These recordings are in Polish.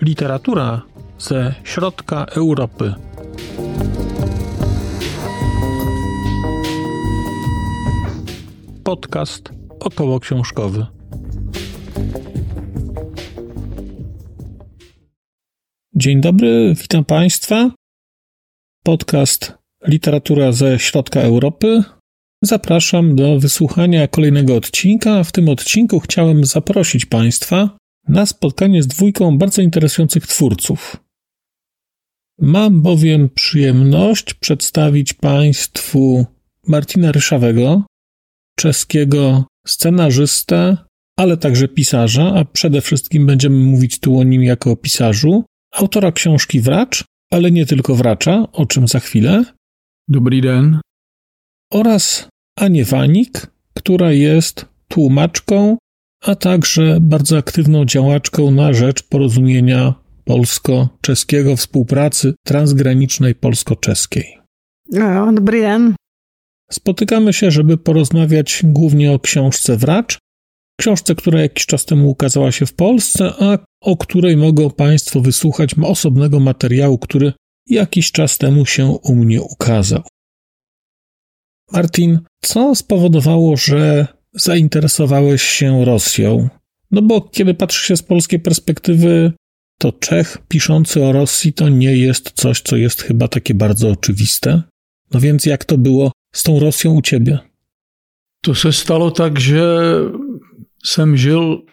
Literatura ze środka Europy. Podcast około książkowy. Dzień dobry, witam Państwa. Podcast Literatura ze środka Europy. Zapraszam do wysłuchania kolejnego odcinka. W tym odcinku chciałem zaprosić Państwa na spotkanie z dwójką bardzo interesujących twórców. Mam bowiem przyjemność przedstawić Państwu Martina Ryszawego, czeskiego scenarzystę, ale także pisarza, a przede wszystkim będziemy mówić tu o nim jako o pisarzu, autora książki Wracz, ale nie tylko Wracza, o czym za chwilę. Dobry den. Oraz Anię Wanik, która jest tłumaczką, a także bardzo aktywną działaczką na rzecz porozumienia polsko-czeskiego, współpracy transgranicznej polsko-czeskiej. No, dobry den. Spotykamy się, żeby porozmawiać głównie o książce Wracz, książce, która jakiś czas temu ukazała się w Polsce, a o której mogą Państwo wysłuchać osobnego materiału, który jakiś czas temu się u mnie ukazał. Martin, co spowodowało, że zainteresowałeś się Rosją? No bo kiedy patrzy się z polskiej perspektywy, to Czech piszący o Rosji to nie jest coś, co jest chyba takie bardzo oczywiste. No więc jak to było z tą Rosją u ciebie? To se stalo tak, że jsem czasów...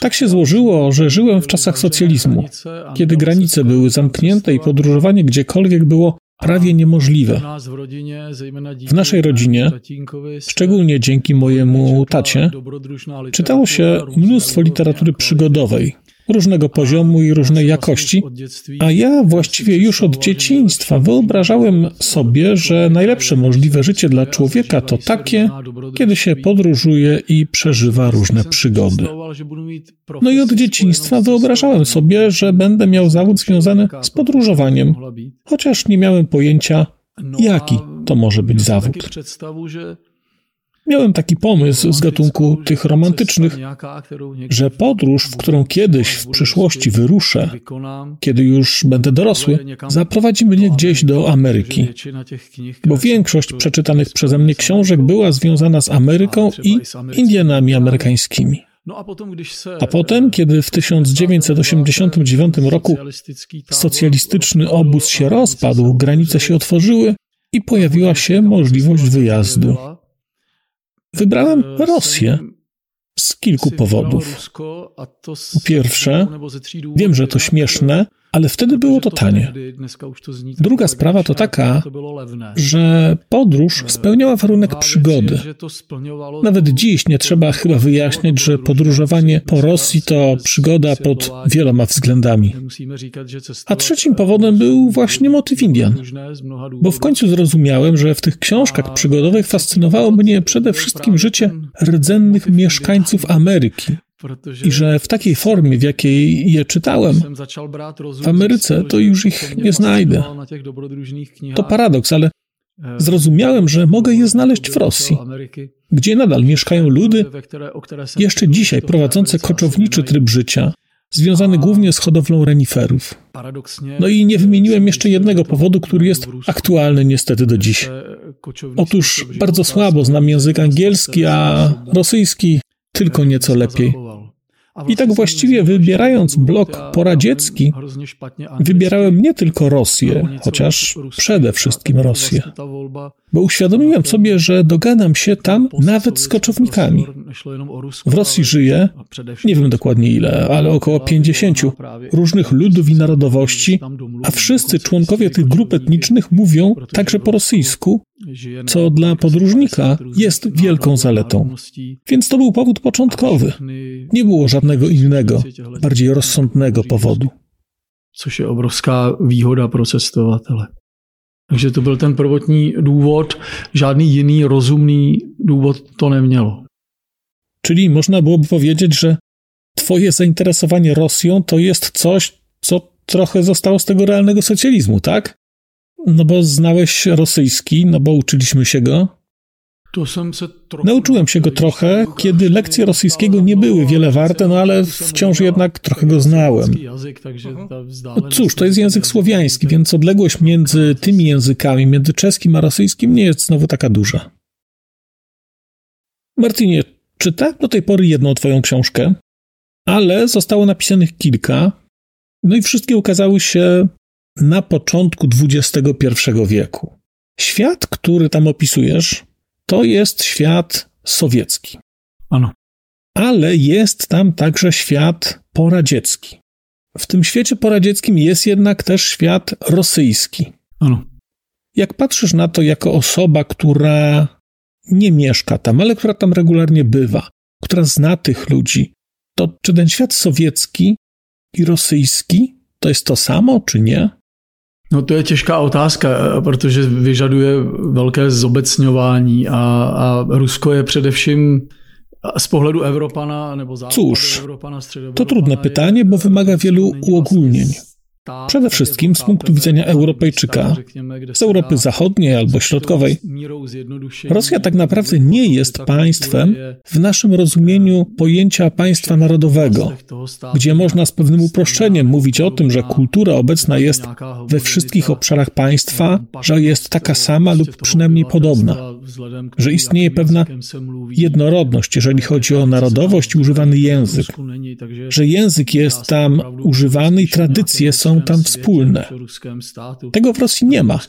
Tak się złożyło, że żyłem w czasach socjalizmu, kiedy granice były zamknięte i podróżowanie gdziekolwiek było prawie niemożliwe. W naszej rodzinie, szczególnie dzięki mojemu tacie, czytało się mnóstwo literatury przygodowej, różnego poziomu i różnej jakości, a ja właściwie już od dzieciństwa wyobrażałem sobie, że najlepsze możliwe życie dla człowieka to takie, kiedy się podróżuje i przeżywa różne przygody. No i od dzieciństwa wyobrażałem sobie, że będę miał zawód związany z podróżowaniem, chociaż nie miałem pojęcia, jaki to może być zawód. Miałem taki pomysł z gatunku tych romantycznych, że podróż, w którą kiedyś w przyszłości wyruszę, kiedy już będę dorosły, zaprowadzi mnie gdzieś do Ameryki. Bo większość przeczytanych przeze mnie książek była związana z Ameryką i Indianami amerykańskimi. A potem, kiedy w 1989 roku socjalistyczny obóz się rozpadł, granice się otworzyły i pojawiła się możliwość wyjazdu. Wybrałem Rosję z kilku powodów. Po pierwsze, wiem, że to śmieszne, ale wtedy było to tanie. Druga sprawa to taka, że podróż spełniała warunek przygody. Nawet dziś nie trzeba chyba wyjaśniać, że podróżowanie po Rosji to przygoda pod wieloma względami. A trzecim powodem był właśnie motyw Indian. Bo w końcu zrozumiałem, że w tych książkach przygodowych fascynowało mnie przede wszystkim życie rdzennych mieszkańców Ameryki. I że w takiej formie, w jakiej je czytałem, w Ameryce to już ich nie znajdę. To paradoks, ale zrozumiałem, że mogę je znaleźć w Rosji, gdzie nadal mieszkają ludy, jeszcze dzisiaj prowadzące koczowniczy tryb życia, związany głównie z hodowlą reniferów. No i nie wymieniłem jeszcze jednego powodu, który jest aktualny niestety do dziś. Otóż bardzo słabo znam język angielski, a rosyjski tylko nieco lepiej. I tak właściwie wybierając blok poradziecki, wybierałem nie tylko Rosję, chociaż przede wszystkim Rosję. Bo uświadomiłem sobie, że dogadam się tam nawet z koczownikami. W Rosji żyje, nie wiem dokładnie ile, ale około 50 różnych ludów i narodowości, a wszyscy członkowie tych grup etnicznych mówią także po rosyjsku, co dla podróżnika jest wielką zaletą. Więc to był powód początkowy. Nie było żadnego innego, bardziej rozsądnego powodu. Což je obrovská výhoda pro cestovatele. Takže to byl ten prvotní důvod, žádný jiný rozumný důvod to nemělo. Czyli można byłoby powiedzieć, że twoje zainteresowanie Rosją to jest coś, co trochę zostało z tego realnego socjalizmu, tak? No bo znałeś rosyjski, no bo uczyliśmy się go. Nauczyłem się go trochę, kiedy lekcje rosyjskiego nie były wiele warte, no ale wciąż jednak trochę go znałem. No cóż, to jest język słowiański, więc odległość między tymi językami, między czeskim a rosyjskim nie jest znowu taka duża. Martinie, czytałem do tej pory jedną twoją książkę, ale zostało napisanych kilka, no i wszystkie ukazały się na początku XXI wieku. Świat, który tam opisujesz, to jest świat sowiecki. Ano. Ale jest tam także świat poradziecki. W tym świecie poradzieckim jest jednak też świat rosyjski. Ano. Jak patrzysz na to jako osoba, która nie mieszka tam, ale która tam regularnie bywa, która zna tych ludzi, to czy ten świat sowiecki i rosyjski to jest to samo, czy nie? No to je těžká otázka, protože vyžaduje velké zobecňování a, a Rusko je především z pohledu Evropana nebo západu Cóż, to trudne pytanie, bo wymaga wielu uogólnień. Przede wszystkim z punktu widzenia Europejczyka, z Europy Zachodniej albo Środkowej, Rosja tak naprawdę nie jest państwem w naszym rozumieniu pojęcia państwa narodowego, gdzie można z pewnym uproszczeniem mówić o tym, że kultura obecna jest we wszystkich obszarach państwa, że jest taka sama lub przynajmniej podobna, że istnieje pewna jednorodność, jeżeli chodzi o narodowość i używany język, że język jest tam używany i tradycje są tam wspólne. Tego w Rosji nie ma.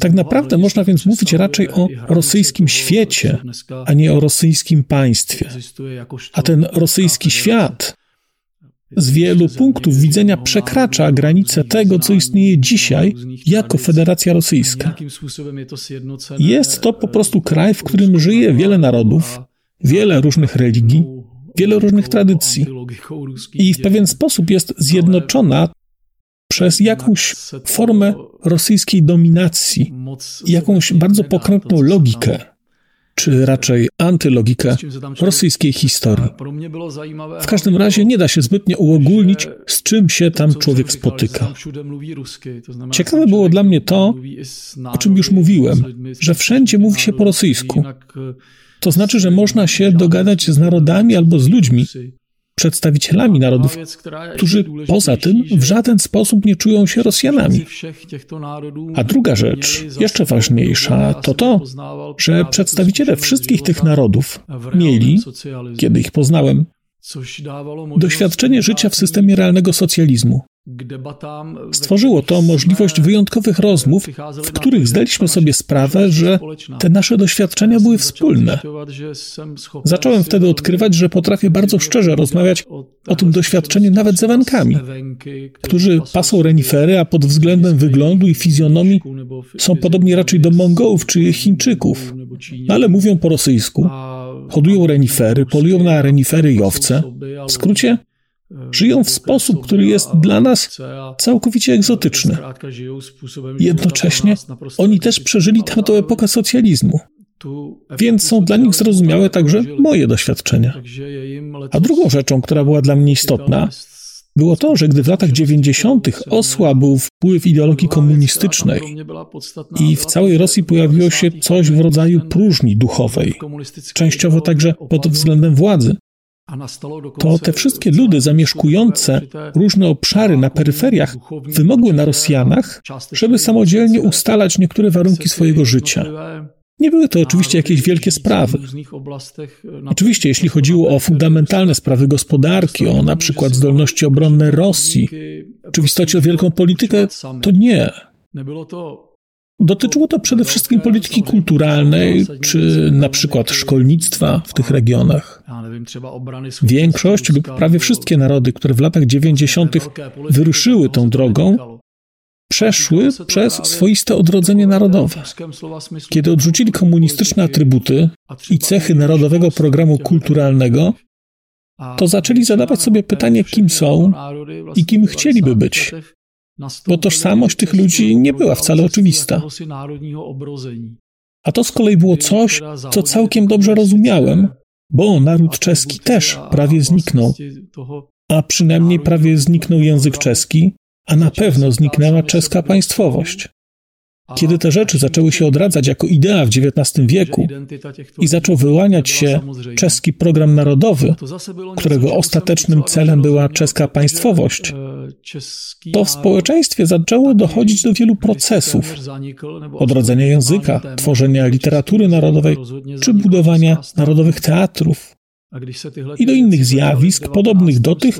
Tak naprawdę można więc mówić raczej o rosyjskim świecie, a nie o rosyjskim państwie. A ten rosyjski świat z wielu punktów widzenia przekracza granice tego, co istnieje dzisiaj jako Federacja Rosyjska. Jest to po prostu kraj, w którym żyje wiele narodów, wiele różnych religii, wiele różnych tradycji i w pewien sposób jest zjednoczona przez jakąś formę rosyjskiej dominacji, jakąś bardzo pokrętną logikę, czy raczej antylogikę rosyjskiej historii. W każdym razie nie da się zbytnio uogólnić, z czym się tam człowiek spotyka. Ciekawe było dla mnie to, o czym już mówiłem, że wszędzie mówi się po rosyjsku. To znaczy, że można się dogadać z narodami albo z ludźmi, przedstawicielami narodów, którzy poza tym w żaden sposób nie czują się Rosjanami. A druga rzecz, jeszcze ważniejsza, to to, że przedstawiciele wszystkich tych narodów mieli, kiedy ich poznałem, doświadczenie życia w systemie realnego socjalizmu. Stworzyło to możliwość wyjątkowych rozmów, w których zdaliśmy sobie sprawę, że te nasze doświadczenia były wspólne. Zacząłem wtedy odkrywać, że potrafię bardzo szczerze rozmawiać o tym doświadczeniu nawet z Ewenkami, którzy pasą renifery, a pod względem wyglądu i fizjonomii są podobni raczej do Mongołów czy Chińczyków, ale mówią po rosyjsku, hodują renifery, polują na renifery i owce. W skrócie, Żyją w sposób, który jest dla nas całkowicie egzotyczny. Jednocześnie oni też przeżyli tamtą epokę socjalizmu, więc są dla nich zrozumiałe także moje doświadczenia. A drugą rzeczą, która była dla mnie istotna, było to, że gdy w latach 90. osłabł wpływ ideologii komunistycznej i w całej Rosji pojawiło się coś w rodzaju próżni duchowej, częściowo także pod względem władzy, to te wszystkie ludy zamieszkujące różne obszary na peryferiach wymogły na Rosjanach, żeby samodzielnie ustalać niektóre warunki swojego życia. Nie były to oczywiście jakieś wielkie sprawy. Oczywiście, jeśli chodziło o fundamentalne sprawy gospodarki, o na przykład zdolności obronne Rosji, czy w istocie o wielką politykę, to nie. Dotyczyło to przede wszystkim polityki kulturalnej, czy na przykład szkolnictwa w tych regionach. Większość lub prawie wszystkie narody, które w latach 90. wyruszyły tą drogą, przeszły przez swoiste odrodzenie narodowe. Kiedy odrzucili komunistyczne atrybuty i cechy narodowego programu kulturalnego, to zaczęli zadawać sobie pytanie, kim są i kim chcieliby być bo tożsamość tych ludzi nie była wcale oczywista. A to z kolei było coś, co całkiem dobrze rozumiałem, bo naród czeski też prawie zniknął. A przynajmniej prawie zniknął język czeski, a na pewno zniknęła czeska państwowość. Kiedy te rzeczy zaczęły się odradzać jako idea w XIX wieku i zaczął wyłaniać się czeski program narodowy, którego ostatecznym celem była czeska państwowość, to w społeczeństwie zaczęło dochodzić do wielu procesów. Odrodzenia języka, tworzenia literatury narodowej czy budowania narodowych teatrów i do innych zjawisk podobnych do tych,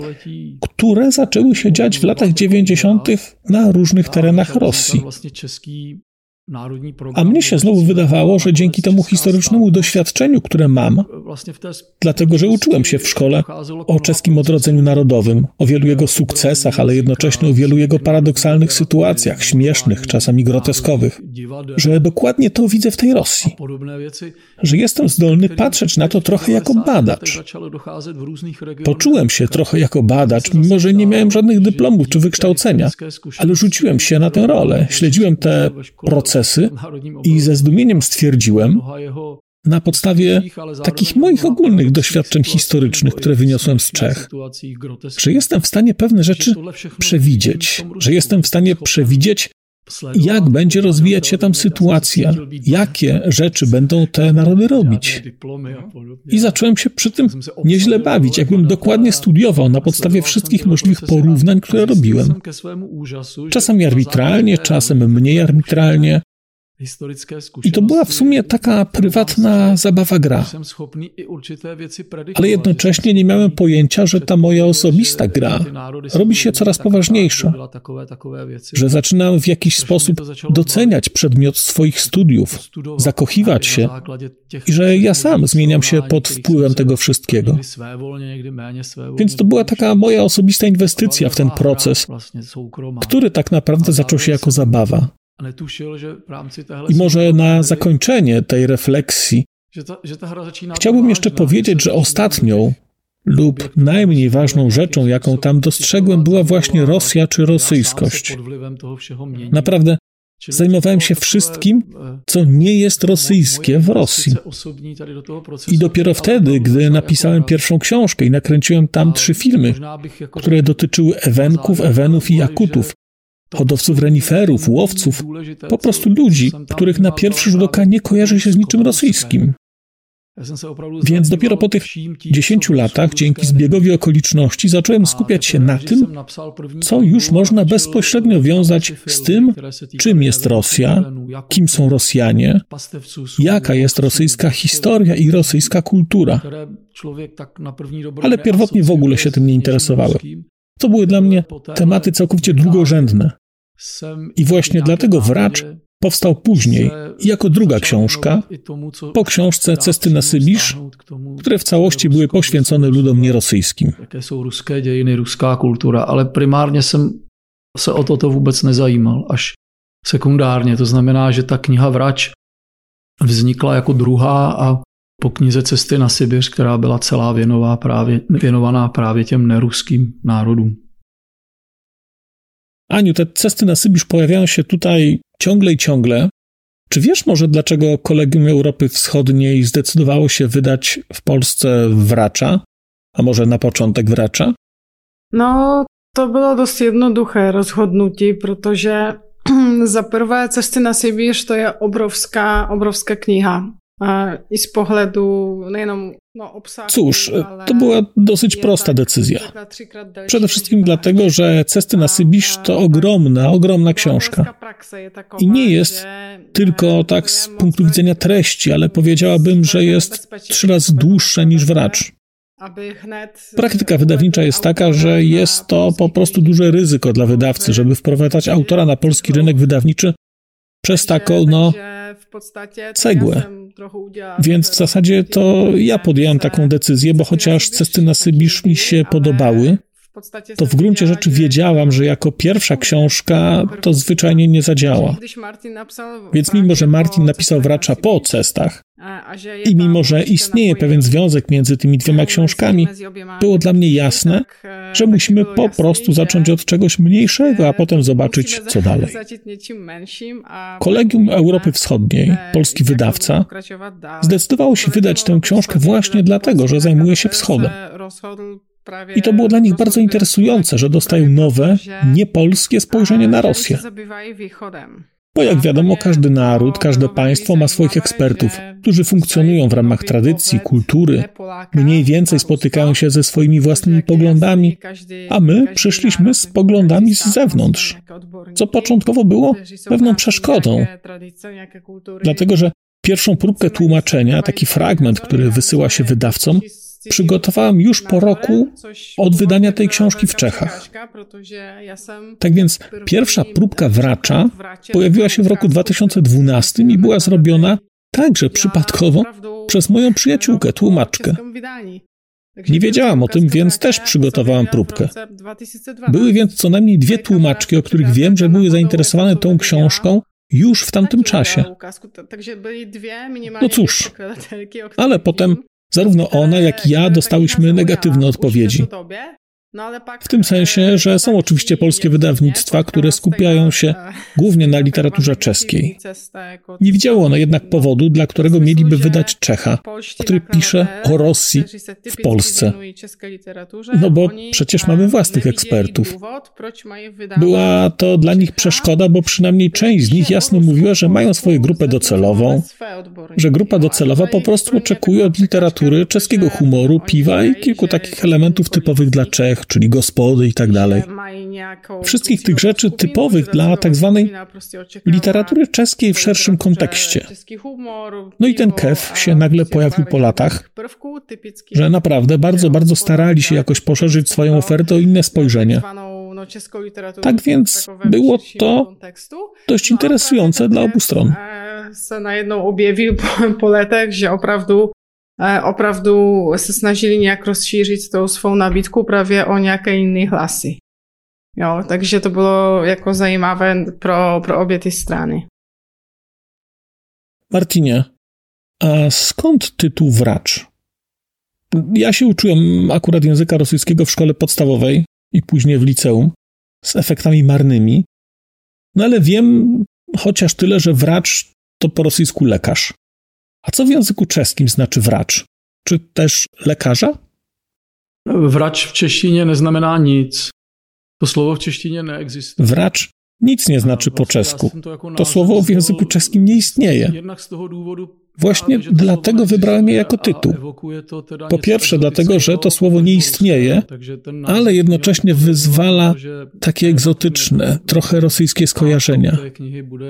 które zaczęły się dziać w latach 90. na różnych terenach Rosji. A mnie się znowu wydawało, że dzięki temu historycznemu doświadczeniu, które mam, dlatego że uczyłem się w szkole o czeskim odrodzeniu narodowym, o wielu jego sukcesach, ale jednocześnie o wielu jego paradoksalnych sytuacjach, śmiesznych, czasami groteskowych, że dokładnie to widzę w tej Rosji. Że jestem zdolny patrzeć na to trochę jako badacz. Poczułem się trochę jako badacz, mimo że nie miałem żadnych dyplomów czy wykształcenia, ale rzuciłem się na tę rolę, śledziłem te procesy, procesy i ze zdumieniem stwierdziłem, na podstawie takich moich ogólnych doświadczeń historycznych, które wyniosłem z Czech, że jestem w stanie pewne rzeczy przewidzieć, że jestem w stanie przewidzieć, jak będzie rozwijać się tam sytuacja, jakie rzeczy będą te narody robić. I zacząłem się przy tym nieźle bawić, jakbym dokładnie studiował na podstawie wszystkich możliwych porównań, które robiłem. Czasami arbitralnie, czasem mniej arbitralnie, i to była w sumie taka prywatna zabawa gra. Ale jednocześnie nie miałem pojęcia, że ta moja osobista gra robi się coraz poważniejsza. Że zaczynam w jakiś sposób doceniać przedmiot swoich studiów, zakochiwać się i że ja sam zmieniam się pod wpływem tego wszystkiego. Więc to była taka moja osobista inwestycja w ten proces, który tak naprawdę zaczął się jako zabawa. I może na zakończenie tej refleksji chciałbym jeszcze powiedzieć, że ostatnią lub najmniej ważną rzeczą, jaką tam dostrzegłem, była właśnie Rosja czy rosyjskość. Naprawdę zajmowałem się wszystkim, co nie jest rosyjskie w Rosji. I dopiero wtedy, gdy napisałem pierwszą książkę i nakręciłem tam trzy filmy, które dotyczyły Ewenków, Ewenów i Jakutów, hodowców reniferów, łowców, po prostu ludzi, których na pierwszy rzut oka nie kojarzy się z niczym rosyjskim. Więc dopiero po tych dziesięciu latach, dzięki zbiegowi okoliczności, zacząłem skupiać się na tym, co już można bezpośrednio wiązać z tym, czym jest Rosja, kim są Rosjanie, jaka jest rosyjska historia i rosyjska kultura. Ale pierwotnie w ogóle się tym nie interesowałem. To były dla mnie tematy całkowicie drugorzędne. I właśnie dlatego Wracz powstał później jako druga książka, po książce Cesty na Sybisz, które w całości były poświęcone ludom nierosyjskim. Jakie są ruskie dziejiny, ruska kultura, ale prymarnie jsem se o toto vůbec nezajímal, až sekundárně. To znamená, že ta kniha Vrač vznikla jako druhá a po knize Cesty na Sibiř, která byla celá věnová právě, věnovaná právě těm neruským národům. Aniu, te cesty na Sybisz pojawiają się tutaj ciągle i ciągle. Czy wiesz może, dlaczego Kolegium Europy Wschodniej zdecydowało się wydać w Polsce Wracza? A może na początek Wracza? No, to było dość jednoduché rozhodnutí, protože za prvé Cesty na Sibíř to je obrovská, obrovská kniha. I z pohledu nejenom no, Cóż, to była dosyć prosta decyzja. Przede wszystkim dlatego, że Cesty na Sybisz to ogromna, ogromna książka. I nie jest tylko tak z punktu widzenia treści, ale powiedziałabym, że jest trzy razy dłuższa niż Wracz. Praktyka wydawnicza jest taka, że jest to po prostu duże ryzyko dla wydawcy, żeby wprowadzać autora na polski rynek wydawniczy przez taką, no, cegłę. Więc w zasadzie to ja podjąłem taką decyzję, bo chociaż cesty na Sybisz mi się podobały, to w gruncie rzeczy wiedziałam, że jako pierwsza książka to zwyczajnie nie zadziała. Więc mimo, że Martin napisał Wracza po cestach i mimo, że istnieje pewien związek między tymi dwiema książkami, było dla mnie jasne, że musimy po prostu zacząć od czegoś mniejszego, a potem zobaczyć, co dalej. Kolegium Europy Wschodniej, polski wydawca, zdecydowało się wydać tę książkę właśnie dlatego, że zajmuje się wschodem. I to było dla nich bardzo interesujące, że dostają nowe, niepolskie spojrzenie na Rosję. Bo jak wiadomo, każdy naród, każde państwo ma swoich ekspertów, którzy funkcjonują w ramach tradycji, kultury, mniej więcej spotykają się ze swoimi własnymi poglądami, a my przyszliśmy z poglądami z zewnątrz, co początkowo było pewną przeszkodą. Dlatego, że pierwszą próbkę tłumaczenia, taki fragment, który wysyła się wydawcom, przygotowałam już po roku od wydania tej książki w Czechach. Tak więc pierwsza próbka wracza pojawiła się w roku 2012 i była zrobiona także przypadkowo przez moją przyjaciółkę, tłumaczkę. Nie wiedziałam o tym, więc też przygotowałam próbkę. Były więc co najmniej dwie tłumaczki, o których wiem, że były zainteresowane tą książką już w tamtym czasie. No cóż, ale potem Zarówno ona, jak i ja dostałyśmy negatywne odpowiedzi. No, w tym sensie, że są oczywiście polskie wydawnictwa, które skupiają się głównie na literaturze czeskiej. Nie widziało one jednak powodu, dla którego mieliby wydać Czecha, który pisze o Rosji w Polsce. No bo przecież mamy własnych ekspertów. Była to dla nich przeszkoda, bo przynajmniej część z nich jasno mówiła, że mają swoją grupę docelową, że grupa docelowa po prostu oczekuje od literatury czeskiego humoru, piwa i kilku takich elementów typowych dla Czech, czyli gospody i tak dalej. Wszystkich tych rzeczy typowych dla tak zwanej literatury czeskiej w szerszym kontekście. No i ten Kev się nagle pojawił po latach, że naprawdę bardzo, bardzo starali się jakoś poszerzyć swoją ofertę o inne spojrzenie. Tak więc było to dość interesujące dla obu stron. Se najednou objewił po, po letech, že opravdu opravdu se snažili nějak rozšířit tou svou nabídku právě o nějaké jiné hlasy. Jo, takže to bylo jako zajímavé pro, pro obě ty strany. Martinie, a skąd tytuł Wracz? Ja się uczyłem akurat języka rosyjskiego w szkole podstawowej i później w liceum z efektami marnymi, no ale wiem chociaż tyle, że wracz to po rosyjsku lekarz. A co w języku czeskim znaczy wracz? Czy też lekarza? Wracz w cześcinie nie znamená nic. To słowo w cześcinie nie egzystuje. Wracz nic nie znaczy po czesku. To słowo w języku czeskim nie istnieje. Właśnie dlatego wybrałem je jako tytuł. Po pierwsze, dlatego, że to słowo nie istnieje, ale jednocześnie wyzwala takie egzotyczne, trochę rosyjskie skojarzenia.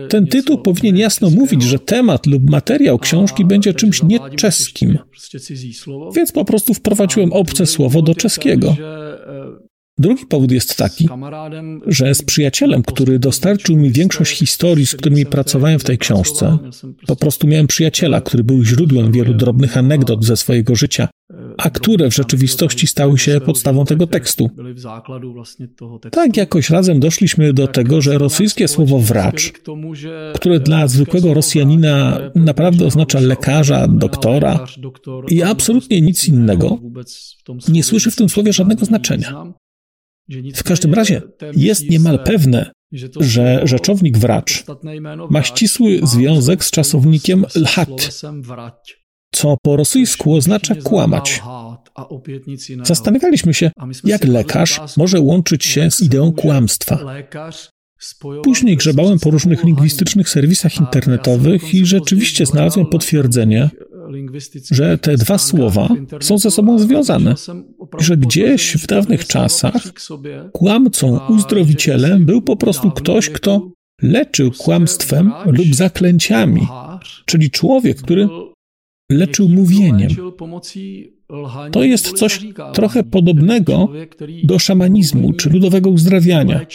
Ten tytuł powinien jasno mówić, że temat lub materiał książki będzie czymś nieczeskim. Więc po prostu wprowadziłem obce słowo do czeskiego. Drugi powód jest taki, że z przyjacielem, który dostarczył mi większość historii, z którymi pracowałem w tej książce, po prostu miałem przyjaciela, który był źródłem wielu drobnych anegdot ze swojego życia, a które w rzeczywistości stały się podstawą tego tekstu. Tak jakoś razem doszliśmy do tego, że rosyjskie słowo wracz, które dla zwykłego Rosjanina naprawdę oznacza lekarza, doktora i absolutnie nic innego, nie słyszy w tym słowie żadnego znaczenia. W każdym razie jest niemal pewne, że rzeczownik wracz ma ścisły związek z czasownikiem lhat, co po rosyjsku oznacza kłamać. Zastanawialiśmy się, jak lekarz może łączyć się z ideą kłamstwa. Później grzebałem po różnych lingwistycznych serwisach internetowych i rzeczywiście znalazłem potwierdzenie, że te dwa słowa są ze sobą związane, że gdzieś w dawnych czasach kłamcą uzdrowicielem był po prostu ktoś, kto leczył kłamstwem lub zaklęciami, czyli człowiek, który leczył mówieniem. To jest coś trochę podobnego do szamanizmu czy ludowego uzdrawiania.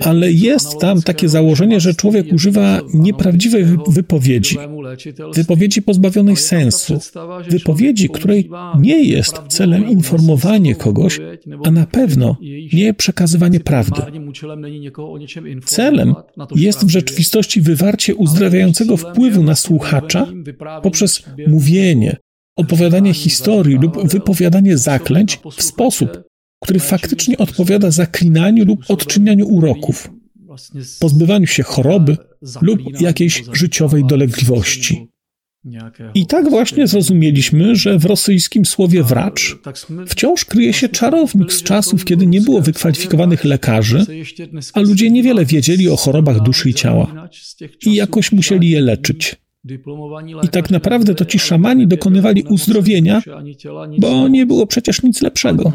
Ale jest tam takie założenie, że człowiek używa nieprawdziwych wypowiedzi, wypowiedzi pozbawionej sensu, wypowiedzi, której nie jest celem informowanie kogoś, a na pewno nie przekazywanie prawdy. Celem jest w rzeczywistości wywarcie uzdrawiającego wpływu na słuchacza poprzez mówienie, opowiadanie historii lub wypowiadanie zaklęć w sposób, który faktycznie odpowiada zaklinaniu lub odczynianiu uroków, pozbywaniu się choroby lub jakiejś życiowej dolegliwości. I tak właśnie zrozumieliśmy, że w rosyjskim słowie wracz wciąż kryje się czarownik z czasów, kiedy nie było wykwalifikowanych lekarzy, a ludzie niewiele wiedzieli o chorobach duszy i ciała i jakoś musieli je leczyć. I tak naprawdę to ci szamani dokonywali uzdrowienia, bo nie było przecież nic lepszego.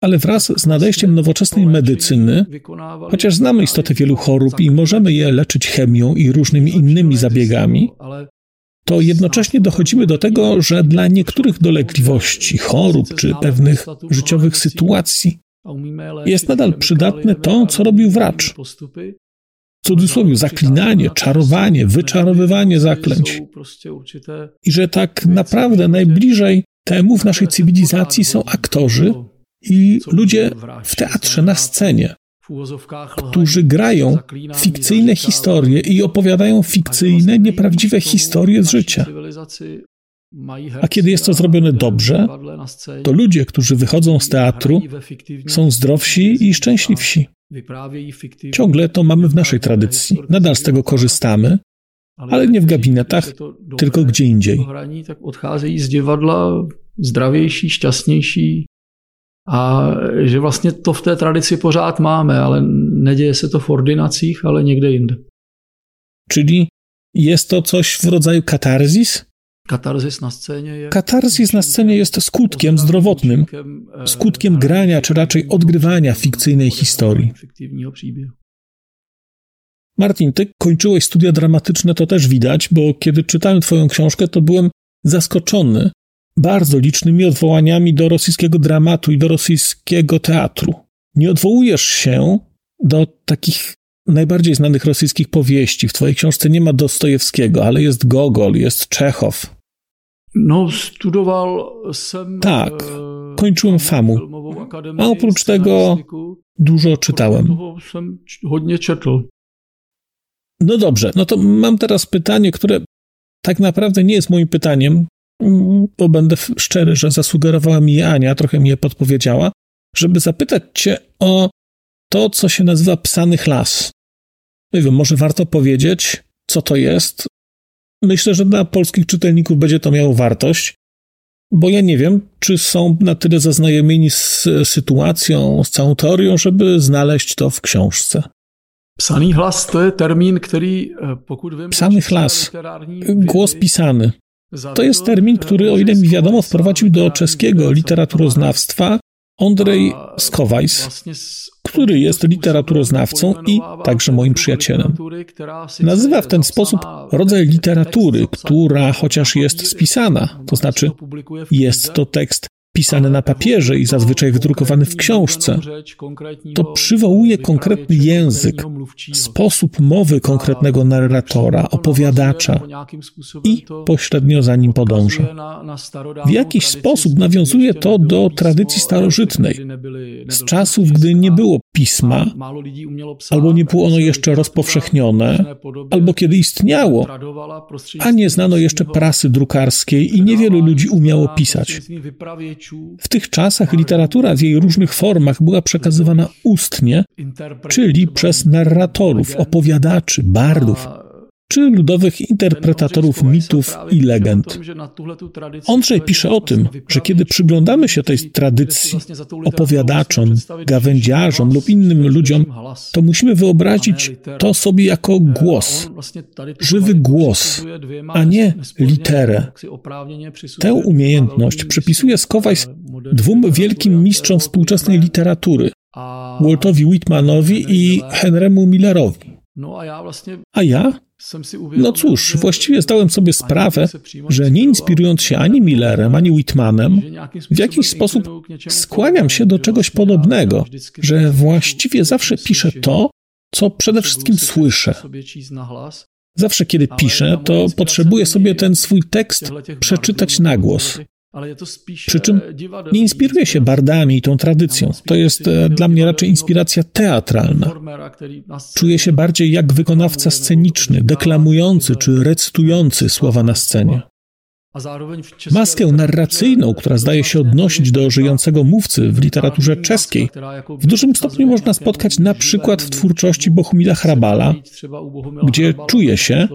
Ale wraz z nadejściem nowoczesnej medycyny, chociaż znamy istotę wielu chorób i możemy je leczyć chemią i różnymi innymi zabiegami, to jednocześnie dochodzimy do tego, że dla niektórych dolegliwości, chorób czy pewnych życiowych sytuacji jest nadal przydatne to, co robił wracz. W cudzysłowie zaklinanie, czarowanie, wyczarowywanie zaklęć. I że tak naprawdę najbliżej temu w naszej cywilizacji są aktorzy i ludzie w teatrze, na scenie, którzy grają fikcyjne historie i opowiadają fikcyjne, nieprawdziwe historie z życia. A kiedy jest to zrobione dobrze, to ludzie, którzy wychodzą z teatru, są zdrowsi i szczęśliwsi. Ciągle to mamy w naszej tradycji. Nadal z tego korzystamy, ale nie w gabinetach, tylko gdzie indziej. Tak odcházejí z dziewodla zdravější, šťastnější, a že vlastně to v té tradici pořád máme, ale neděje se to v ordinacích, ale někde jinde. Czyli jest to coś w rodzaju katarzis? Katarzis na scenie jest... Na scenie jest skutkiem zdrowotnym, e, skutkiem grania, czy raczej odgrywania fikcyjnej historii. Martin, ty kończyłeś studia dramatyczne, to też widać, bo kiedy czytałem twoją książkę, to byłem zaskoczony bardzo licznymi odwołaniami do rosyjskiego dramatu i do rosyjskiego teatru. Nie odwołujesz się do takich najbardziej znanych rosyjskich powieści. W twojej książce nie ma Dostojewskiego, ale jest Gogol, jest Czechow. No, studował sam. Tak, e, kończyłem FAMU. A oprócz tego dużo czytałem. No dobrze, no to mam teraz pytanie, które tak naprawdę nie jest moim pytaniem, bo będę szczery, że zasugerowała mi je Ania, trochę mi je podpowiedziała, żeby zapytać Cię o to, co się nazywa psany chlas. Nie wiem, może warto powiedzieć, co to jest. Myślę, że dla polskich czytelników będzie to miało wartość, bo ja nie wiem, czy są na tyle zaznajomieni z sytuacją, z całą teorią, żeby znaleźć to w książce. Psany hlas to jest termin, który, e, pokud wiem... Psany hlas, głos pisany. To jest termin, który, o ile mi wiadomo, wprowadził do czeskiego literaturoznawstwa Andrzej Skowajs, który jest literaturoznawcą i także moim przyjacielem. Nazywa w ten sposób rodzaj literatury, która chociaż jest spisana, to znaczy jest to tekst pisany na papierze i zazwyczaj wydrukowany w książce, to przywołuje konkretny język, sposób mowy konkretnego narratora, opowiadacza i pośrednio za nim podąża. W jakiś sposób nawiązuje to do tradycji starożytnej, z czasów, gdy nie było pisma, albo nie było ono jeszcze rozpowszechnione, albo kiedy istniało, a nie znano jeszcze prasy drukarskiej i niewielu ludzi umiało pisać. W tych czasach literatura w jej różnych formach była przekazywana ustnie, czyli przez narratorów, opowiadaczy, bardów, czy ludowych interpretatorów mitów i legend. Andrzej pisze o tym, że kiedy przyglądamy się tej tradycji, opowiadaczom, gawędziarzom lub innym ludziom, to musimy wyobrazić to sobie jako głos, żywy głos, a nie literę. Tę umiejętność przypisuje Skowajs dwóm wielkim mistrzom współczesnej literatury, Waltowi Whitmanowi i Henrymu Millerowi. A ja no cóż, właściwie zdałem sobie sprawę, że nie inspirując się ani Millerem, ani Whitmanem, w jakiś sposób skłaniam się do czegoś podobnego, że właściwie zawsze piszę to, co przede wszystkim słyszę. Zawsze, kiedy piszę, to potrzebuję sobie ten swój tekst przeczytać na głos. Przy czym nie inspiruję się bardami i tą tradycją. To jest e, dla mnie raczej inspiracja teatralna. Czuję się bardziej jak wykonawca sceniczny, deklamujący czy recytujący słowa na scenie. Maskę narracyjną, która zdaje się odnosić do żyjącego mówcy w literaturze czeskiej, w dużym stopniu można spotkać na przykład w twórczości Bohumila Hrabala, gdzie czuje się,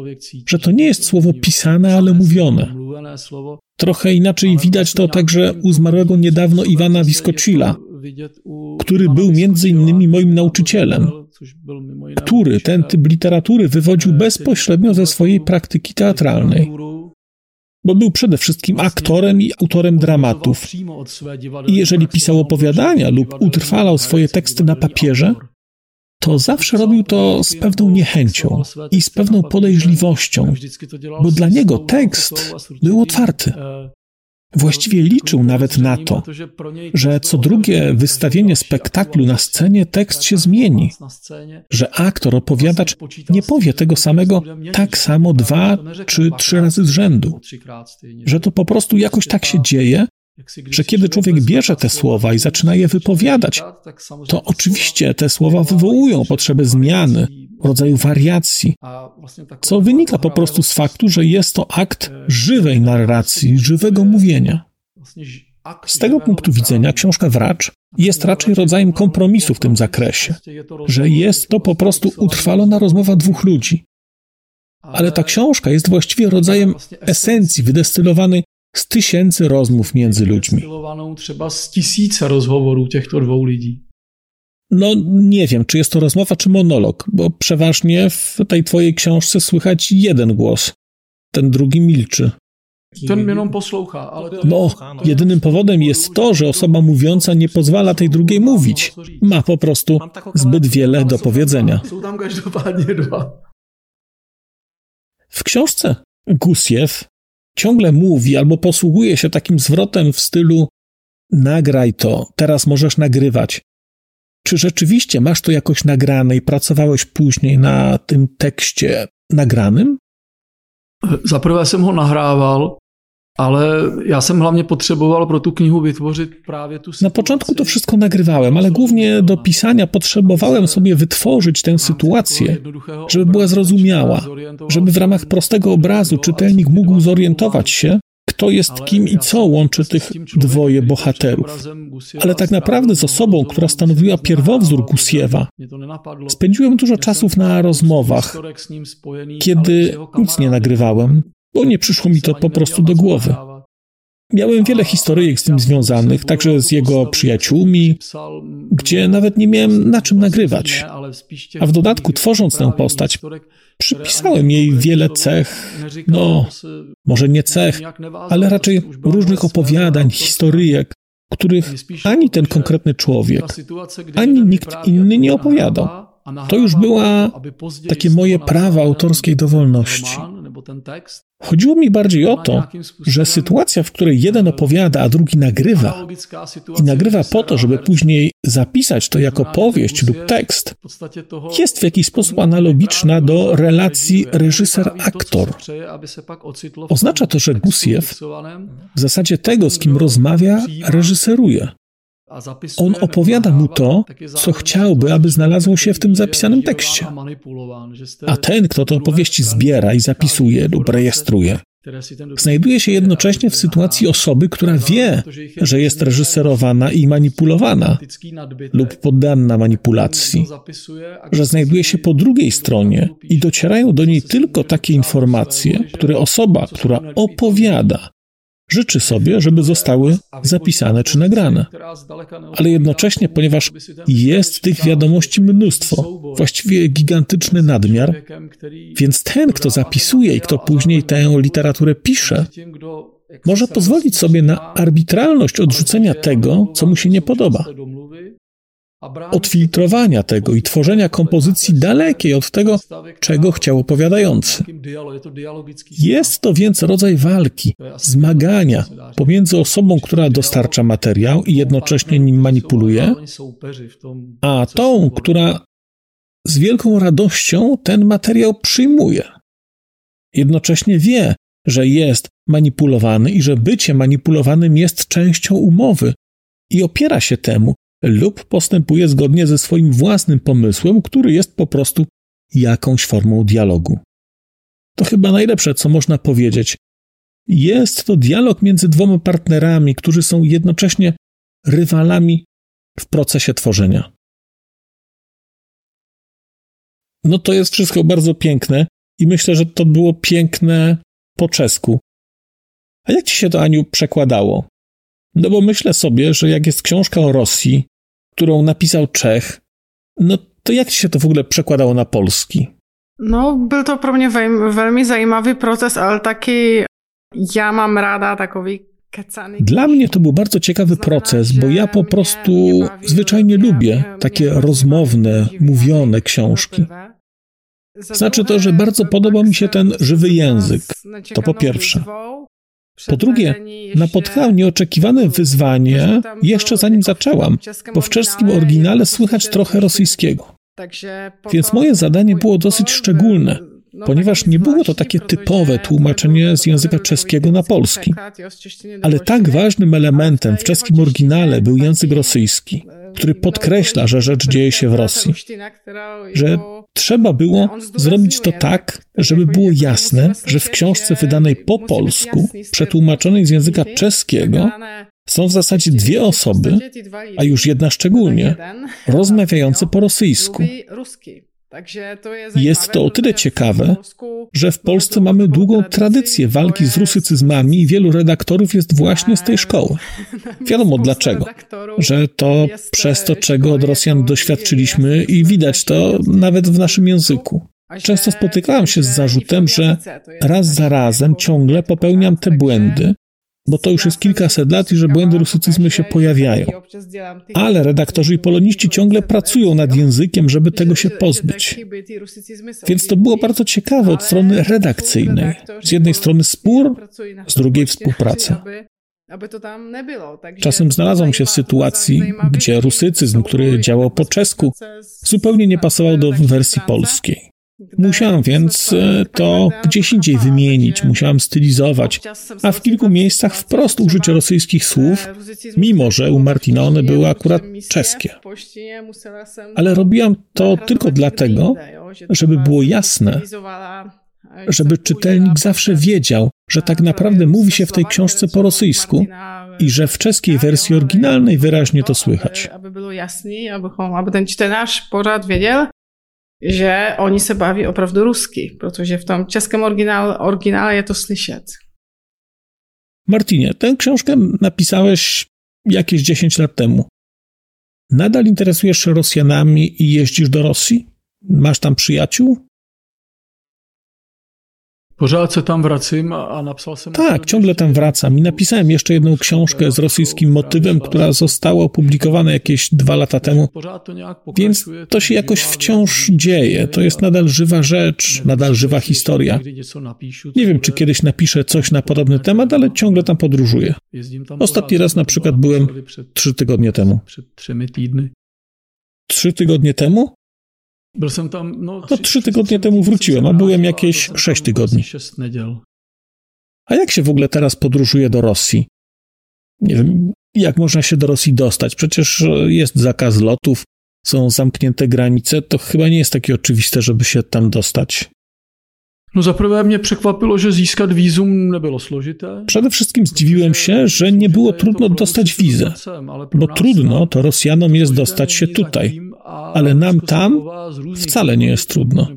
że to nie jest słowo pisane, ale mówione. Trochę inaczej widać to także u zmarłego niedawno Iwana Wiskocila, który był między innymi moim nauczycielem, który ten typ literatury wywodził bezpośrednio ze swojej praktyki teatralnej bo był przede wszystkim aktorem i autorem dramatów. I jeżeli pisał opowiadania lub utrwalał swoje teksty na papierze, to zawsze robił to z pewną niechęcią i z pewną podejrzliwością, bo dla niego tekst był otwarty. Właściwie liczył nawet na to, że co drugie wystawienie spektaklu na scenie tekst się zmieni, że aktor, opowiadacz nie powie tego samego tak samo dwa czy trzy razy z rzędu, że to po prostu jakoś tak się dzieje, że kiedy człowiek bierze te słowa i zaczyna je wypowiadać, to oczywiście te słowa wywołują potrzebę zmiany, rodzaju wariacji, co wynika po prostu z faktu, że jest to akt żywej narracji, żywego mówienia. Z tego punktu widzenia książka Wracz jest raczej rodzajem kompromisu w tym zakresie, że jest to po prostu utrwalona rozmowa dwóch ludzi. Ale ta książka jest właściwie rodzajem esencji wydestylowanej z tysięcy rozmów między ludźmi. Trzeba z tysiące rozmów těchto dwóch ludzi. No, nie wiem, czy jest to rozmowa, czy monolog, bo przeważnie w tej twojej książce słychać jeden głos, ten drugi milczy. Ten jenom posłucha, ale... No, jedynym powodem jest to, że osoba mówiąca nie pozwala tej drugiej mówić. Ma po prostu zbyt wiele do powiedzenia. W książce Gusiew ciągle mówi albo posługuje się takim zwrotem w stylu nagraj to, teraz możesz nagrywać. Czy rzeczywiście masz to jakoś nagrane i pracowałeś później na tym tekście nagranym? Zaprvé jsem ho nahrával, ale ja jsem hlavně potrzeboval pro tu knihu vytvořit právě tu Na początku to wszystko nagrywałem, ale głównie do pisania potrzebowałem sobie wytworzyć tę sytuację, żeby była zrozumiała, żeby w ramach prostego obrazu czytelnik mógł zorientować się, kto jest kim i co łączy tych dwoje bohaterów. Ale tak naprawdę z osobą, która stanowiła pierwowzór Gusiewa, spędziłem dużo czasu na rozmowach, kiedy nic nie nagrywałem, bo nie przyszło mi to po prostu do głowy. Miałem wiele historyjek z tym związanych, także z jego przyjaciółmi, gdzie nawet nie miałem na czym nagrywać. A w dodatku, tworząc tę postać, przypisałem jej wiele cech, no, może nie cech, ale raczej różnych opowiadań, historyjek, których ani ten konkretny człowiek, ani nikt inny nie opowiadał. To już była takie moje prawo autorskiej dowolności. Chodziło mi bardziej o to, że sytuacja, w której jeden opowiada, a drugi nagrywa, i nagrywa po to, żeby później zapisać to jako powieść lub tekst, jest w jakiś sposób analogiczna do relacji reżyser-aktor. Oznacza to, że Gusiew w zasadzie tego, z kim rozmawia, reżyseruje. On opowiada mu to, co chciałby, aby znalazło się w tym zapisanym tekście. A ten, kto te opowieści zbiera i zapisuje lub rejestruje, znajduje się jednocześnie w sytuacji osoby, która wie, że jest reżyserowana i manipulowana lub poddana manipulacji, że znajduje się po drugiej stronie i docierają do niej tylko takie informacje, które osoba, która opowiada, Życzy sobie, żeby zostały zapisane czy nagrane. Ale jednocześnie, ponieważ jest tych wiadomości mnóstwo, właściwie gigantyczny nadmiar, więc ten, kto zapisuje i kto później tę literaturę pisze, może pozwolić sobie na arbitralność odrzucenia tego, co mu się nie podoba odfiltrowania tego i tworzenia kompozycji dalekiej od tego, czego chciał opowiadający. Jest to więc rodzaj walki, zmagania pomiędzy osobą, która dostarcza materiał i jednocześnie nim manipuluje, a tą, która z wielką radością ten materiał przyjmuje. Jednocześnie wie, że jest manipulowany i że bycie manipulowanym jest częścią umowy i opiera się temu, lub postępuje zgodnie ze swoim własnym pomysłem, który jest po prostu jakąś formą dialogu. To chyba najlepsze, co można powiedzieć Jest to dialog między dwoma partnerami, którzy są jednocześnie rywalami w procesie tworzenia. No to jest wszystko bardzo piękne i myślę, że to było piękne po czesku. A jak ci się to, Aniu, przekładało? No bo myślę sobie, że jak jest książka o Rosji, którą napisał Czech, no to jak się to w ogóle przekładało na polski? No, był to pro mnie velmi zajímavý proces, ale taki ja mam rada takowy kecany. Dla mnie to był bardzo ciekawy proces, bo ja po prostu zwyczajnie lubię takie rozmowne, mówione książki. Znaczy to, że bardzo podoba mi się ten żywy język. To po pierwsze. Po drugie, napotkałam nieoczekiwane wyzwanie jeszcze zanim zaczęłam, bo w czeskim oryginale słychać trochę rosyjskiego. Więc moje zadanie było dosyć szczególne, no ponieważ tak nie było to takie typowe tłumaczenie z języka czeskiego na polski. Ale tak ważnym elementem w czeskim oryginale był język rosyjski, który podkreśla, że rzecz dzieje się w Rosji. Że trzeba było zrobić to tak, żeby było jasne, że w książce wydanej po polsku, przetłumaczonej z języka czeskiego, są w zasadzie dwie osoby, a już jedna szczególnie, rozmawiające po rosyjsku. Jest to o tyle ciekawe, że w Polsce mamy długą tradycję walki z rusycyzmami i wielu redaktorów jest właśnie z tej szkoły. Wiadomo dlaczego. Że to przez to, czego od Rosjan doświadczyliśmy i widać to nawet w naszym języku. Często spotykałem się z zarzutem, że raz za razem ciągle popełniam te błędy, bo to już jest kilkaset lat i że błędy rusycyzmu się pojawiają. Ale redaktorzy i poloniści ciągle pracują nad językiem, żeby tego się pozbyć. Więc to było bardzo ciekawe od strony redakcyjnej. Z jednej strony spór, z drugiej współpraca. Czasem znalazłem się w sytuacji, gdzie rusycyzm, który działał po czesku, zupełnie nie pasował do wersji polskiej. Musiałam więc e, to gdzieś indziej wymienić, musiałam stylizować, a w kilku miejscach wprost użyć rosyjskich słów, mimo że u Martina one były akurat czeskie. Ale robiłam to tylko dlatego, żeby było jasne, żeby czytelnik zawsze wiedział, że tak naprawdę mówi się w tej książce po rosyjsku i że w czeskiej wersji oryginalnej wyraźnie to słychać. Aby było jasniej, aby ten czytelnik pořád wiedział, že oni se baví opravdu rusky, protože w tom českém originál, originále je to slyšet. Martinie, tę książkę napisałeś jakieś 10 lat temu. Nadal interesujesz się Rosjanami i jeździsz do Rosji? Masz tam przyjaciół? Se tam wracam, a napisał jsem... Tak, ciągle tam wracam i napisałem jeszcze jedną książkę z rosyjskim motywem, która została opublikowana jakieś dwa lata temu. Więc to się jakoś wciąż dzieje. To jest nadal żywa rzecz, nadal żywa historia. Nie wiem, czy kiedyś napiszę coś na podobny temat, ale ciągle tam podróżuję. Ostatni raz na przykład byłem trzy tygodnie temu. Trzy tygodnie temu? No, no trzy tygodnie temu wróciłem, a byłem jakieś sześć tygodni. A jak się w ogóle teraz podróżuje do Rosji? Nie wiem, jak można się do Rosji dostać? Przecież jest zakaz lotów, są zamknięte granice, to chyba nie jest takie oczywiste, żeby się tam dostać. No zaprvé mnie przekwapiło, że zyskać wizum nie było složité. Przede wszystkim zdziwiłem się, że nie było trudno dostać wizę, bo trudno to Rosjanom jest dostać się tutaj, ale nam tam wcale nie jest trudno.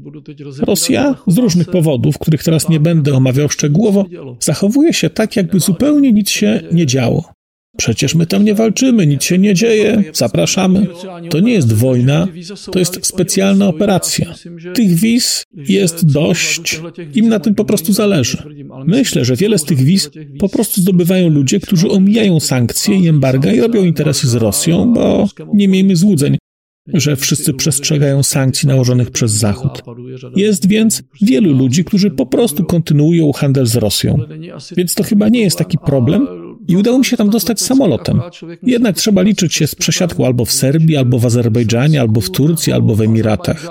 Rosja z różnych powodów, których teraz nie będę omawiał szczegółowo, zachowuje się tak, jakby zupełnie nic się nie działo. Przecież my tam nie walczymy, nic się nie dzieje, zapraszamy. To nie jest wojna, to jest specjalna operacja. Tych wiz jest dość, im na tym po prostu zależy. Myślę, że wiele z tych wiz po prostu zdobywają ludzie, którzy omijają sankcje i embarga i robią interesy z Rosją, bo nie miejmy złudzeń że wszyscy przestrzegają sankcji nałożonych przez Zachód. Jest więc wielu ludzi, którzy po prostu kontynuują handel z Rosją. Więc to chyba nie jest taki problem i udało mi się tam dostać samolotem. Jednak trzeba liczyć się z przesiadką albo w Serbii, albo w Azerbejdżanie, albo w Turcji, albo w Emiratach.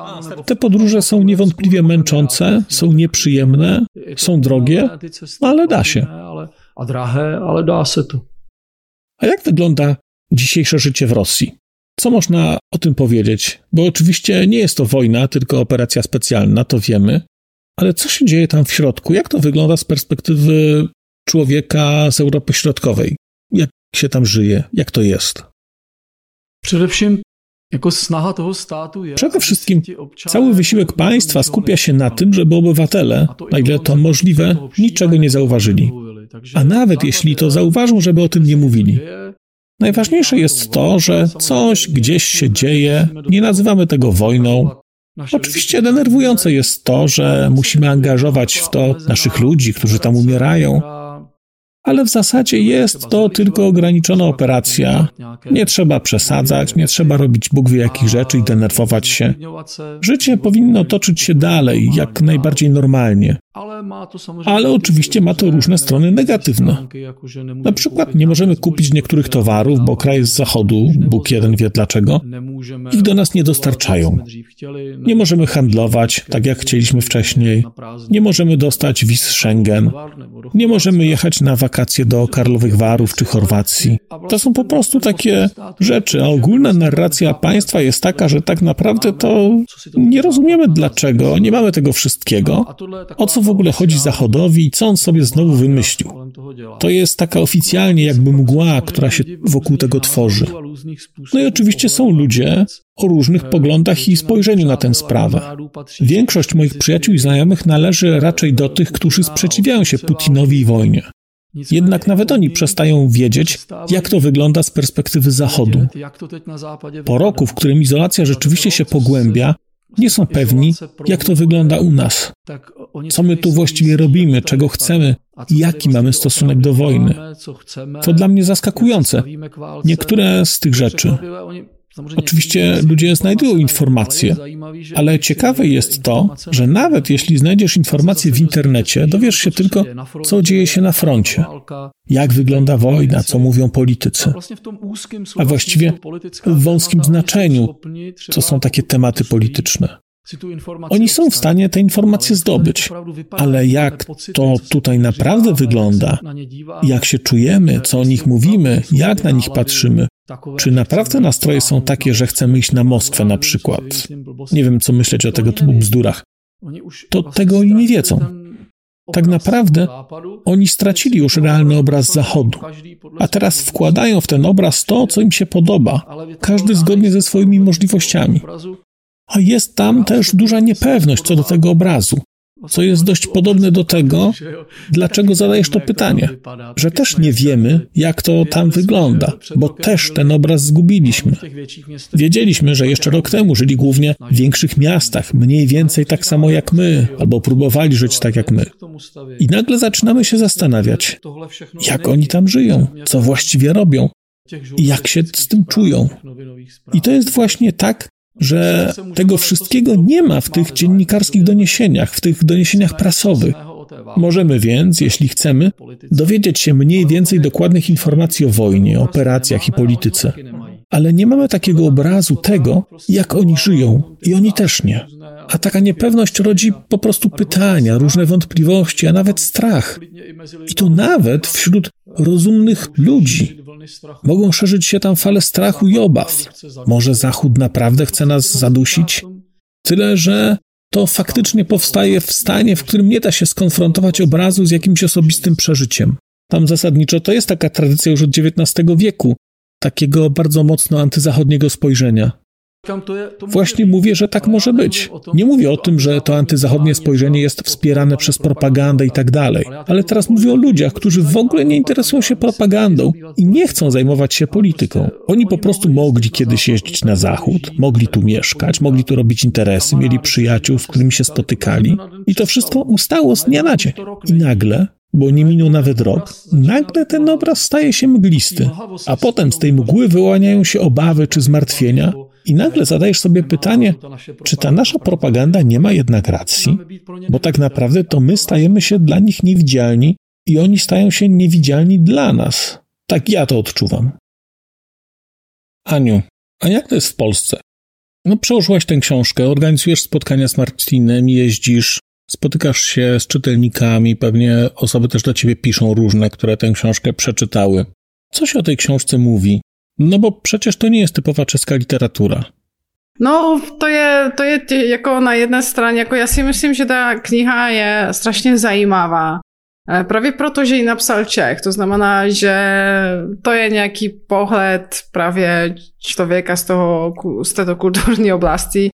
Te podróże są niewątpliwie męczące, są nieprzyjemne, są drogie, ale da się. A drahé, ale da się to. A jak wygląda dzisiejsze życie w Rosji? Co można o tym powiedzieć? Bo oczywiście nie jest to wojna, tylko operacja specjalna, to wiemy. Ale co się dzieje tam w środku? Jak to wygląda z perspektywy człowieka z Europy Środkowej. Jak się tam żyje? Jak to jest? Przede wszystkim jako snaha toho státu je, Przede wszystkim cały wysiłek państwa skupia się na tym, żeby obywatele, na ile to możliwe, niczego nie zauważyli. A nawet jeśli to zauważą, żeby o tym nie mówili. Najważniejsze jest to, że coś gdzieś się dzieje, nie nazywamy tego wojną. Oczywiście denerwujące jest to, że musimy angażować w to naszych ludzi, którzy tam umierają, ale w zasadzie jest to tylko ograniczona operacja. Nie trzeba przesadzać, nie trzeba robić Bóg wie jakich rzeczy i denerwować się. Życie powinno toczyć się dalej, jak najbardziej normalnie. Ale oczywiście ma to różne strony negatywne. Na przykład nie możemy kupić niektórych towarów, bo kraj z zachodu, Bóg jeden wie dlaczego, ich do nas nie dostarczają. Nie możemy handlować tak jak chcieliśmy wcześniej. Nie możemy dostać wiz Schengen. Nie możemy jechać na wakacje do Karlowych Warów czy Chorwacji. To są po prostu takie rzeczy, a ogólna narracja państwa jest taka, że tak naprawdę to nie rozumiemy dlaczego, nie mamy tego wszystkiego. O co w ogóle chodzi Zachodowi i co on sobie znowu wymyślił. To jest taka oficjalnie jakby mgła, która się wokół tego tworzy. No i oczywiście są ludzie o różnych poglądach i spojrzeniu na tę sprawę. Większość moich przyjaciół i znajomych należy raczej do tych, którzy sprzeciwiają się Putinowi i wojnie. Jednak nawet oni przestają wiedzieć, jak to wygląda z perspektywy Zachodu. Po roku, w którym izolacja rzeczywiście się pogłębia, nie są pewni, jak to wygląda u nas. Co my tu właściwie robimy, czego chcemy i jaki mamy stosunek do wojny. To dla mnie zaskakujące. Niektóre z tych rzeczy. Oczywiście ludzie znajdują informacje, ale ciekawe jest to, że nawet jeśli znajdziesz informacje w internecie, dowiesz się tylko, co dzieje się na froncie, jak wygląda wojna, co mówią politycy. A właściwie w wąskim znaczeniu, co są takie tematy polityczne. Oni są w stanie te informacje zdobyć, ale jak to tutaj naprawdę wygląda, jak się czujemy, co o nich mówimy, jak na nich patrzymy, czy naprawdę nastroje są takie, że chcemy iść na Moskwę na przykład? Nie wiem, co myśleć o tego typu bzdurach. To tego oni nie wiedzą. Tak naprawdę oni stracili już realny obraz Zachodu, a teraz wkładają w ten obraz to, co im się podoba, każdy zgodnie ze swoimi możliwościami. A jest tam też duża niepewność co do tego obrazu, co jest dość podobne do tego, dlaczego zadajesz to pytanie, że też nie wiemy, jak to tam wygląda, bo też ten obraz zgubiliśmy. Wiedzieliśmy, że jeszcze rok temu żyli głównie w większych miastach, mniej więcej tak samo jak my, albo próbowali żyć tak jak my. I nagle zaczynamy się zastanawiać, jak oni tam żyją, co właściwie robią i jak się z tym czują. I to jest właśnie tak, że tego wszystkiego nie ma w tych dziennikarskich doniesieniach, w tych doniesieniach prasowych. Możemy więc, jeśli chcemy, dowiedzieć się mniej więcej dokładnych informacji o wojnie, operacjach i polityce. Ale nie mamy takiego obrazu tego, jak oni żyją, i oni też nie. A taka niepewność rodzi po prostu pytania, różne wątpliwości, a nawet strach. I to nawet wśród rozumnych ludzi. Mogą szerzyć się tam fale strachu i obaw. Może Zachód naprawdę chce nas zadusić? Tyle, że to faktycznie powstaje w stanie, w którym nie da się skonfrontować obrazu z jakimś osobistym przeżyciem. Tam zasadniczo to jest taka tradycja już od XIX wieku, takiego bardzo mocno antyzachodniego spojrzenia. Właśnie mówię, że tak może być. Nie mówię o tym, że to antyzachodnie spojrzenie jest wspierane przez propagandę i tak dalej, ale teraz mówię o ludziach, którzy w ogóle nie interesują się propagandą i nie chcą zajmować się polityką. Oni po prostu mogli kiedyś jeździć na zachód, mogli tu mieszkać, mogli tu robić interesy, mieli przyjaciół, z którymi się spotykali i to wszystko ustało z dnia na dzień. I nagle bo nie minął nawet rok, nagle ten obraz staje się mglisty, a potem z tej mgły wyłaniają się obawy czy zmartwienia, i nagle zadajesz sobie pytanie, czy ta nasza propaganda nie ma jednak racji? Bo tak naprawdę to my stajemy się dla nich niewidzialni i oni stają się niewidzialni dla nas. Tak ja to odczuwam. Aniu, a jak to jest w Polsce? No, przełożyłaś tę książkę, organizujesz spotkania z Martinem, jeździsz, spotykasz się z czytelnikami, pewnie osoby też do ciebie piszą różne, które tę książkę przeczytały. Co się o tej książce mówi? No bo przecież to nie jest typowa czeska literatura. No, to je, to je jako na jedné straně, jako já si myslím, že ta kniha je strašně zajímavá. E, prawie proto, že ji napsal Čech. To znamená, že to je nějaký pohled právě člověka z, toho, z této kulturní oblasti.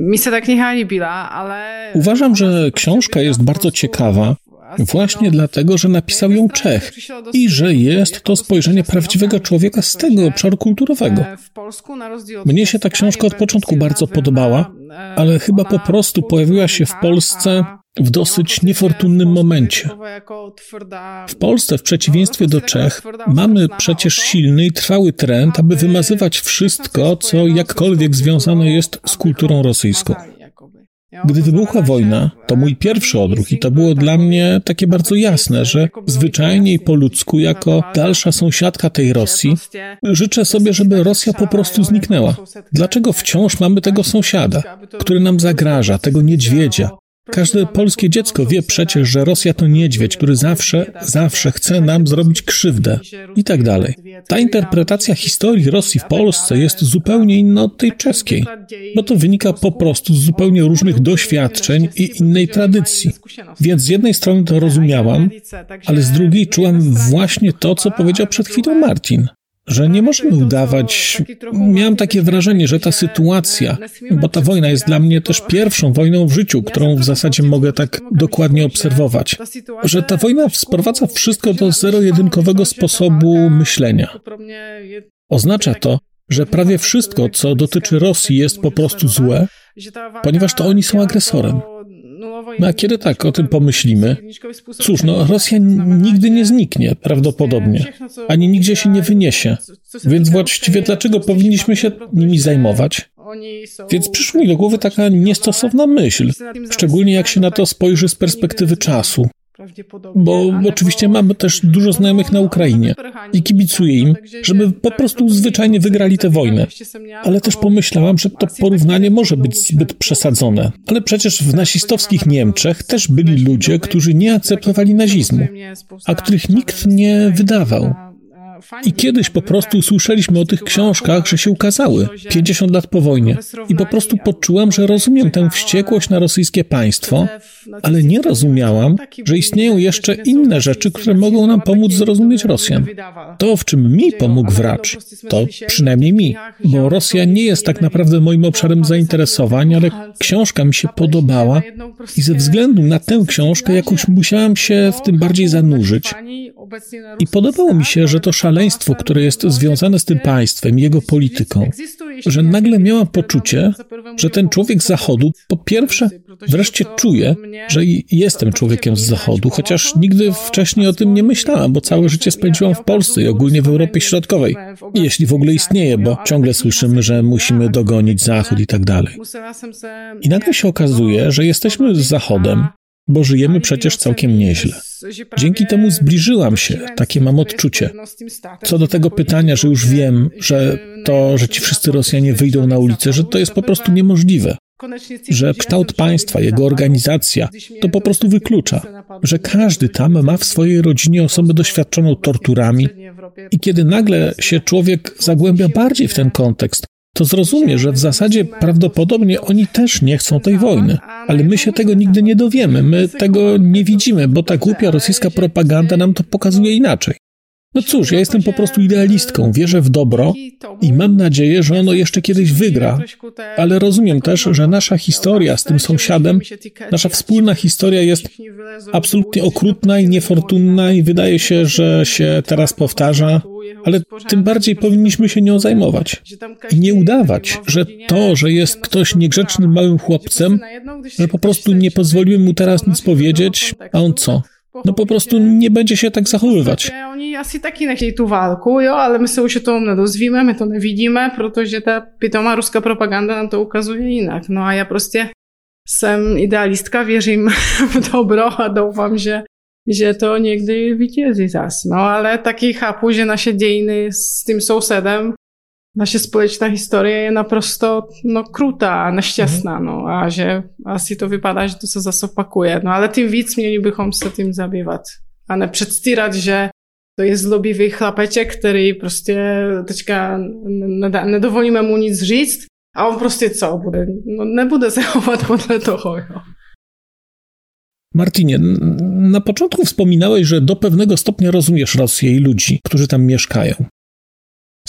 Mi se ta kniha líbila, ale... Uważam, że książka jest bardzo ciekawa, właśnie dlatego, że napisał ją Czech i że jest to spojrzenie prawdziwego człowieka z tego obszaru kulturowego. Mnie się ta książka od początku bardzo podobała, ale chyba po prostu pojawiła się w Polsce w dosyć niefortunnym momencie. W Polsce, w przeciwieństwie do Czech, mamy przecież silny i trwały trend, aby wymazywać wszystko, co jakkolwiek związane jest z kulturą rosyjską. Gdy wybuchła wojna, to mój pierwszy odruch i to było dla mnie takie bardzo jasne, że zwyczajnie i po ludzku, jako dalsza sąsiadka tej Rosji, życzę sobie, żeby Rosja po prostu zniknęła. Dlaczego wciąż mamy tego sąsiada, który nam zagraża, tego niedźwiedzia, Każde polskie dziecko wie przecież, że Rosja to niedźwiedź, który zawsze, zawsze chce nam zrobić krzywdę i tak dalej. Ta interpretacja historii Rosji w Polsce jest zupełnie inna od tej czeskiej, bo to wynika po prostu z zupełnie różnych doświadczeń i innej tradycji. Więc z jednej strony to rozumiałam, ale z drugiej czułam właśnie to, co powiedział przed chwilą Martin że nie możemy udawać. Miałem takie wrażenie, że ta sytuacja, bo ta wojna jest dla mnie też pierwszą wojną w życiu, którą w zasadzie mogę tak dokładnie obserwować, że ta wojna sprowadza wszystko do zero-jedynkowego sposobu myślenia. Oznacza to, że prawie wszystko, co dotyczy Rosji, jest po prostu złe, ponieważ to oni są agresorem. No a kiedy tak o tym pomyślimy, cóż, no Rosja nigdy nie zniknie, prawdopodobnie, ani nigdzie się nie wyniesie. Więc właściwie dlaczego powinniśmy się nimi zajmować? Więc przyszła mi do głowy taka niestosowna myśl, szczególnie jak się na to spojrzy z perspektywy czasu. Bo oczywiście mamy też dużo znajomych na Ukrainie i kibicuję im, żeby po prostu zwyczajnie wygrali tę wojnę. Ale też pomyślałam, że to porównanie może być zbyt przesadzone. Ale przecież w nazistowskich Niemczech też byli ludzie, którzy nie akceptowali nazizmu, a których nikt nie wydawał. I kiedyś po prostu usłyszeliśmy o tych książkach, że się ukazały 50 lat po wojnie. I po prostu poczułam, że rozumiem tę wściekłość na rosyjskie państwo, ale nie rozumiałam, że istnieją jeszcze inne rzeczy, które mogą nam pomóc zrozumieć Rosjan. To, w czym mi pomógł wracz, to przynajmniej mi, bo Rosja nie jest tak naprawdę moim obszarem zainteresowań, ale książka mi się podobała i ze względu na tę książkę jakoś musiałam się w tym bardziej zanurzyć. I podobało mi się, że to szaleństwo, które jest związane z tym państwem, jego polityką, że nagle miałam poczucie, że ten człowiek z Zachodu po pierwsze wreszcie czuje, że jestem człowiekiem z Zachodu, chociaż nigdy wcześniej o tym nie myślałam, bo całe życie spędziłam w Polsce i ogólnie w Europie Środkowej. Jeśli w ogóle istnieje, bo ciągle słyszymy, że musimy dogonić Zachód i tak dalej. I nagle się okazuje, że jesteśmy z Zachodem, bo żyjemy przecież całkiem nieźle. Dzięki temu zbliżyłam się, takie mam odczucie. Co do tego pytania, że już wiem, że to, że ci wszyscy Rosjanie wyjdą na ulicę, że to jest po prostu niemożliwe. Że kształt państwa, jego organizacja to po prostu wyklucza, że każdy tam ma w swojej rodzinie osobę doświadczoną torturami i kiedy nagle się człowiek zagłębia bardziej w ten kontekst, to zrozumie, że w zasadzie prawdopodobnie oni też nie chcą tej wojny. Ale my się tego nigdy nie dowiemy, my tego nie widzimy, bo ta głupia rosyjska propaganda nam to pokazuje inaczej. No cóż, ja jestem po prostu idealistką, wierzę w dobro i mam nadzieję, że ono jeszcze kiedyś wygra, ale rozumiem też, że nasza historia z tym sąsiadem, nasza wspólna historia jest absolutnie okrutna i niefortunna i wydaje się, że się teraz powtarza, ale tym bardziej powinniśmy się nią zajmować i nie udawać, że to, że jest ktoś niegrzecznym małym chłopcem, że po prostu nie pozwoliłem mu teraz nic powiedzieć, a on co? No po prostu nie będzie się tak zachowywać. Oni asi taky nechtějí tu válku, jo, ale my se už o tom nedozvíme, my to nevidíme, protože ta pitomá ruská propaganda nám to ukazuje jinak. No a já prostě jsem idealistka, věřím v dobro a doufám, že, že to někdy vítězí zas. No ale taky chápu, že naše dějiny s tím sousedem naše společná historie je naprosto no, krutá, nešťastná, mhm. no a že asi to vypadá, že to se zase opakuje. No ale tím víc měli bychom se tím zabývat a nepředstírat, že to je zlobivý chlapeček, který prostě teďka nedovolíme mu nic říct a on prostě co bude? No nebude se chovat podle toho, jo. Martinie, na początku wspominałeś, że do pewnego stopnia rozumiesz Rosję i ludzi, którzy tam mieszkają.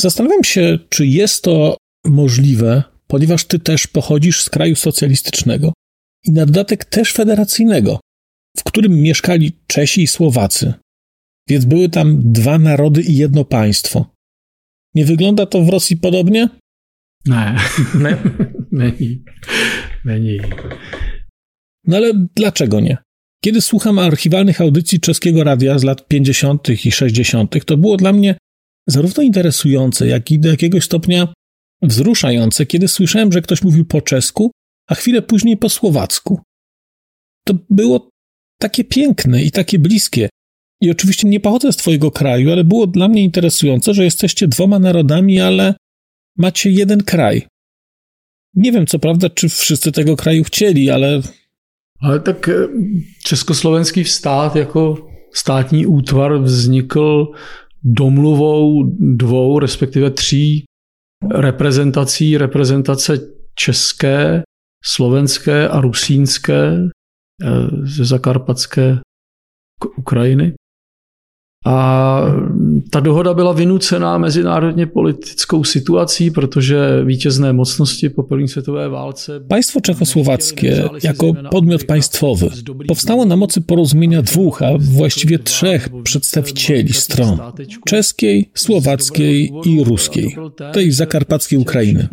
Zastanawiam się, czy jest to możliwe, ponieważ ty też pochodzisz z kraju socjalistycznego i na dodatek też federacyjnego, w którym mieszkali Czesi i Słowacy. Więc były tam dwa narody i jedno państwo. Nie wygląda to w Rosji podobnie? Nie, není. Není. No ale dlaczego nie? Kiedy słucham archiwalnych audycji czeskiego radia z lat 50. i 60., to było dla mnie zarówno interesujące, jak i do jakiegoś stopnia wzruszające, kiedy słyszałem, że ktoś mówił po czesku, a chwilę później po słowacku. To było takie piękne i takie bliskie. I oczywiście nie pochodzę z Twojego kraju, ale było dla mnie interesujące, że jesteście dwoma narodami, ale macie jeden kraj. Nie wiem, co prawda, czy wszyscy tego kraju chcieli, ale. Ale tak e, československý stát jako státní útvar vznikl domluvou dvou, respektive tří reprezentací, reprezentace české, slovenské a rusínské e, ze zakarpatské Ukrajiny. A ta dohoda byla vynucená mezinárodně politickou situací, protože vítězné mocnosti po první světové válce... Państwo czechosłowackie jako podmiot państwowy. powstało na mocy porozumienia dwóch, a właściwie trzech przedstawicieli stron. czeskiej, słowackiej i ruskiej, tej zakarpackiej Ukrainy.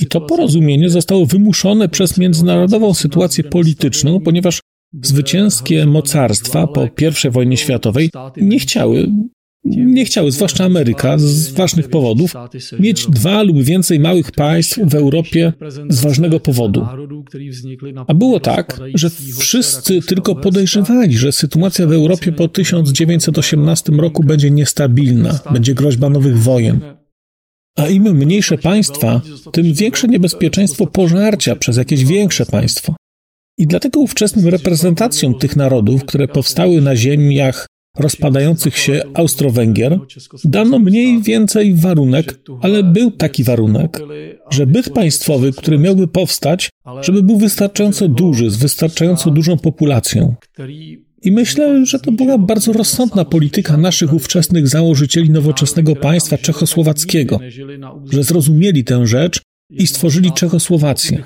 I to porozumienie zostało wymuszone przez międzynarodową sytuację polityczną, ponieważ Zwycięskie mocarstwa po I wojnie światowej nie chciały, nie chciały, zwłaszcza Ameryka, z ważnych powodów, mieć dwa lub więcej małych państw w Europie z ważnego powodu. A było tak, że wszyscy tylko podejrzewali, że sytuacja w Europie po 1918 roku będzie niestabilna, będzie groźba nowych wojen. A im mniejsze państwa, tym większe niebezpieczeństwo pożarcia przez jakieś większe państwo. I dlatego ówczesnym reprezentacjom tych narodów, które powstały na ziemiach rozpadających się Austro-Węgier, dano mniej więcej warunek, ale był taki warunek, że byt państwowy, który miałby powstać, żeby był wystarczająco duży, z wystarczająco dużą populacją. I myślę, że to była bardzo rozsądna polityka naszych ówczesnych założycieli nowoczesnego państwa czechosłowackiego, że zrozumieli tę rzecz i stworzyli Czechosłowację,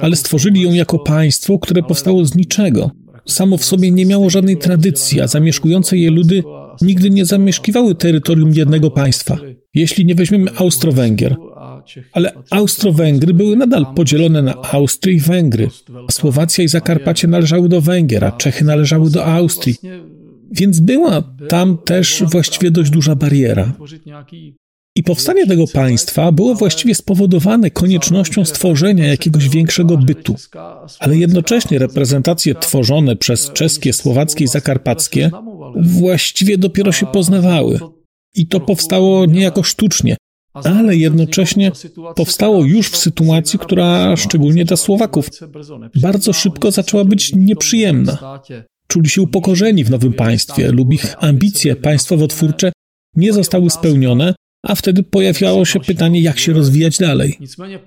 ale stworzyli ją jako państwo, które powstało z niczego. Samo w sobie nie miało żadnej tradycji, a zamieszkujące je ludy nigdy nie zamieszkiwały terytorium jednego państwa. Jeśli nie weźmiemy Austro-Węgier, ale Austro-Węgry były nadal podzielone na Austrię i Węgry. Słowacja i Zakarpacie należały do Węgier, a Czechy należały do Austrii. Więc była tam też właściwie dość duża bariera. I powstanie tego państwa było właściwie spowodowane koniecznością stworzenia jakiegoś większego bytu, ale jednocześnie reprezentacje tworzone przez czeskie, słowackie i zakarpackie właściwie dopiero się poznawały. I to powstało niejako sztucznie, ale jednocześnie powstało już w sytuacji, która szczególnie dla Słowaków bardzo szybko zaczęła być nieprzyjemna. Czuli się upokorzeni w nowym państwie lub ich ambicje państwowo-twórcze nie zostały spełnione, a wtedy pojawiało się pytanie, jak się rozwijać dalej.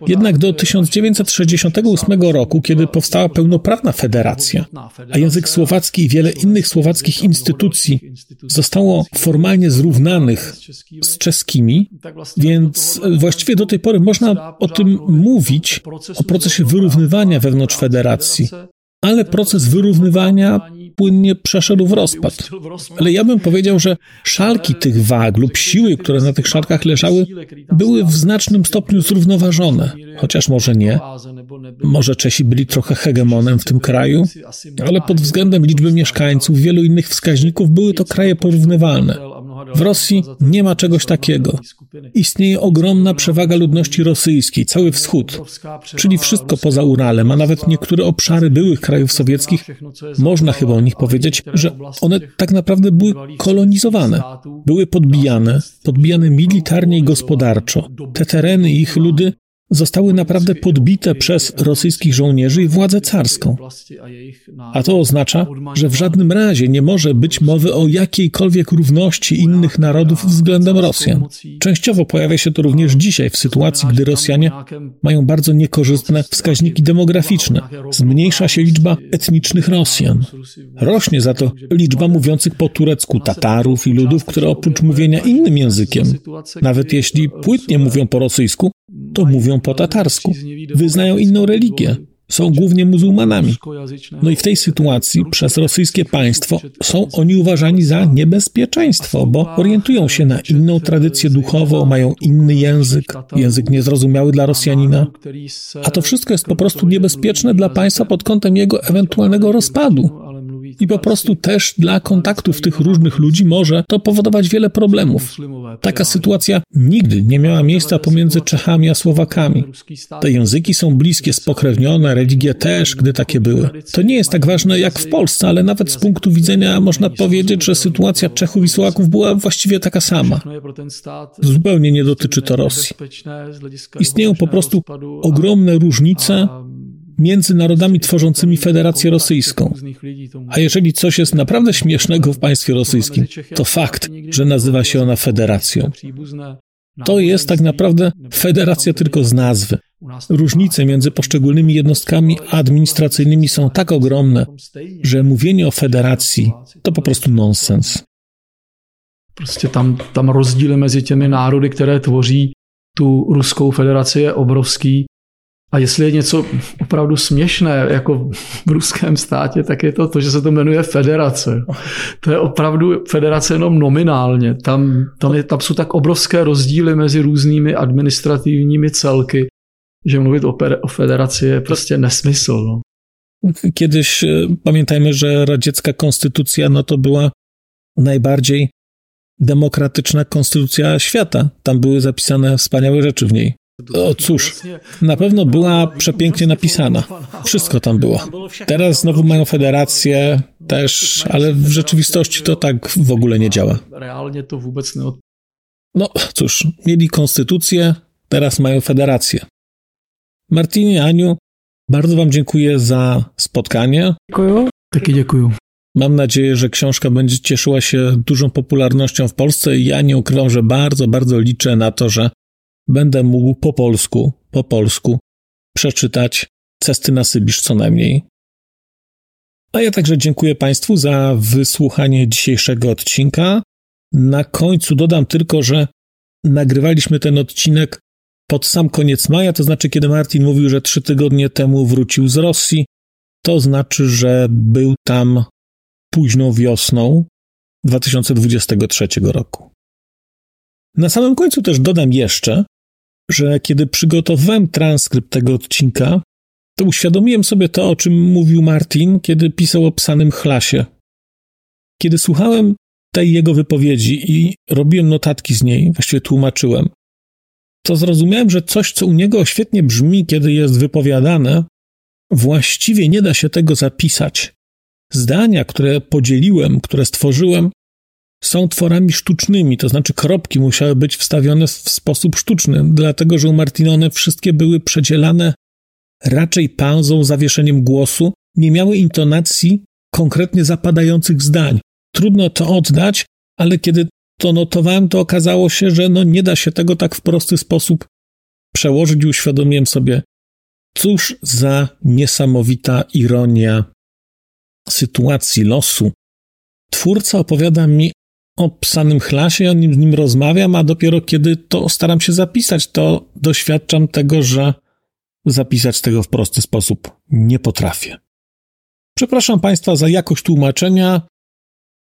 Jednak do 1968 roku, kiedy powstała pełnoprawna federacja, a język słowacki i wiele innych słowackich instytucji zostało formalnie zrównanych z czeskimi, więc właściwie do tej pory można o tym mówić, o procesie wyrównywania wewnątrz federacji. Ale proces wyrównywania płynnie przeszedł w rozpad. Ale ja bym powiedział, że szalki tych wag lub siły, które na tych szalkach leżały, były w znacznym stopniu zrównoważone. Chociaż może nie. Może Czesi byli trochę hegemonem w tym kraju, ale pod względem liczby mieszkańców, wielu innych wskaźników były to kraje porównywalne. W Rosji nie ma czegoś takiego. Istnieje ogromna przewaga ludności rosyjskiej, cały wschód, czyli wszystko poza Uralem, a nawet niektóre obszary byłych krajów sowieckich, można chyba o nich powiedzieć, że one tak naprawdę były kolonizowane, były podbijane, podbijane militarnie i gospodarczo. Te tereny i ich ludy zostały naprawdę podbite przez rosyjskich żołnierzy i władzę carską. A to oznacza, że w żadnym razie nie może być mowy o jakiejkolwiek równości innych narodów względem Rosjan. Częściowo pojawia się to również dzisiaj, w sytuacji, gdy Rosjanie mają bardzo niekorzystne wskaźniki demograficzne. Zmniejsza się liczba etnicznych Rosjan. Rośnie za to liczba mówiących po turecku Tatarów i ludów, które oprócz mówienia innym językiem, nawet jeśli płytnie mówią po rosyjsku, to mówią po tatarsku. Wyznają inną religię. Są głównie muzułmanami. No i w tej sytuacji przez rosyjskie państwo są oni uważani za niebezpieczeństwo, bo orientują się na inną tradycję duchową, mają inny język, język niezrozumiały dla Rosjanina. A to wszystko jest po prostu niebezpieczne dla państwa pod kątem jego ewentualnego rozpadu. I po prostu też dla kontaktów tych różnych ludzi może to powodować wiele problemów. Taka sytuacja nigdy nie miała miejsca pomiędzy Czechami a Słowakami. Te języki są bliskie, spokrewnione, religie też, gdy takie były. To nie jest tak ważne jak w Polsce, ale nawet z punktu widzenia można powiedzieć, że sytuacja Czechów i Słowaków była właściwie taka sama. Zupełnie nie dotyczy to Rosji. Istnieją po prostu ogromne różnice między narodami tworzącymi Federację Rosyjską. A jeżeli coś jest naprawdę śmiesznego w państwie rosyjskim, to fakt, że nazywa się ona Federacją. To jest tak naprawdę federacja tylko z nazwy. Różnice między poszczególnymi jednostkami administracyjnymi są tak ogromne, że mówienie o federacji to po prostu nonsens. Prostě tam, tam rozdíly mezi těmi národy, které tvoří tu Ruskou federaci, je obrovský. A jestli je něco opravdu směšné jako v ruském státě, tak je to to, že se to jmenuje federace. To je opravdu federace jenom nominálně. Tam, tam, je, tam jsou tak obrovské rozdíly mezi různými administrativními celky, že mluvit o, o federaci je prostě nesmysl. No. Kiedyś e, pamiętajmy, że radziecka konstytucja no to była najbardziej demokratyczna konstytucja świata. Tam były zapisane wspaniałe rzeczy w niej. O cóż, na pewno była przepięknie napisana. Wszystko tam było. Teraz znowu mają federację też, ale w rzeczywistości to tak w ogóle nie działa. Realnie to wobec nie No cóż, mieli konstytucję, teraz mają federację. Martinie, Aniu, bardzo Wam dziękuję za spotkanie. Dziękuję. Takie dziękuję. Mam nadzieję, że książka będzie cieszyła się dużą popularnością w Polsce i ja nie ukrywam, że bardzo, bardzo liczę na to, że będę mógł po polsku, po polsku przeczytać Cesty na Sybisz co najmniej. A ja także dziękuję Państwu za wysłuchanie dzisiejszego odcinka. Na końcu dodam tylko, że nagrywaliśmy ten odcinek pod sam koniec maja, to znaczy kiedy Martin mówił, że trzy tygodnie temu wrócił z Rosji, to znaczy, że był tam późną wiosną 2023 roku. Na samym końcu też dodam jeszcze, że kiedy przygotowywałem transkrypt tego odcinka, to uświadomiłem sobie to, o czym mówił Martin, kiedy pisał o psanym chlasie. Kiedy słuchałem tej jego wypowiedzi i robiłem notatki z niej, właściwie tłumaczyłem, to zrozumiałem, że coś, co u niego świetnie brzmi, kiedy jest wypowiadane, właściwie nie da się tego zapisać. Zdania, które podzieliłem, które stworzyłem, są tworami sztucznymi, to znaczy kropki musiały być wstawione w sposób sztuczny, dlatego że u Martina one wszystkie były przedzielane raczej pauzą, zawieszeniem głosu, nie miały intonacji konkretnie zapadających zdań. Trudno to oddać, ale kiedy to notowałem, to okazało się, że no nie da się tego tak w prosty sposób przełożyć i uświadomiłem sobie, cóż za niesamowita ironia sytuacji losu. Twórca opowiada mi o psanym chlasie, o nim z nim rozmawiam, a dopiero kiedy to staram się zapisać, to doświadczam tego, że zapisać tego w prosty sposób nie potrafię. Przepraszam Państwa za jakość tłumaczenia.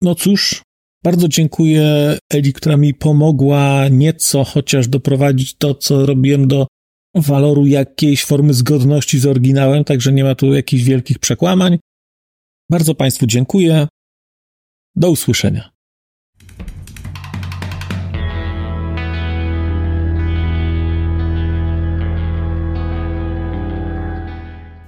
No cóż, bardzo dziękuję Eli, która mi pomogła nieco chociaż doprowadzić to, co robiłem do waloru jakiejś formy zgodności z oryginałem, także nie ma tu jakichś wielkich przekłamań. Bardzo Państwu dziękuję. Do usłyszenia.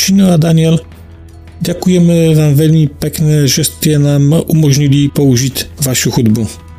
Šino a Daniel, ďakujeme vám veľmi pekne, že ste nám umožnili použiť vašu hudbu.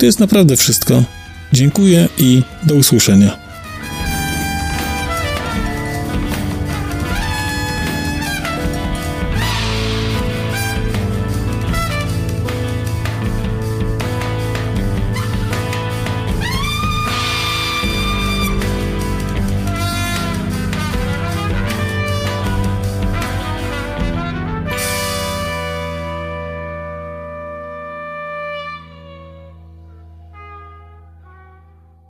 To jest naprawdę wszystko. Dziękuję i do usłyszenia.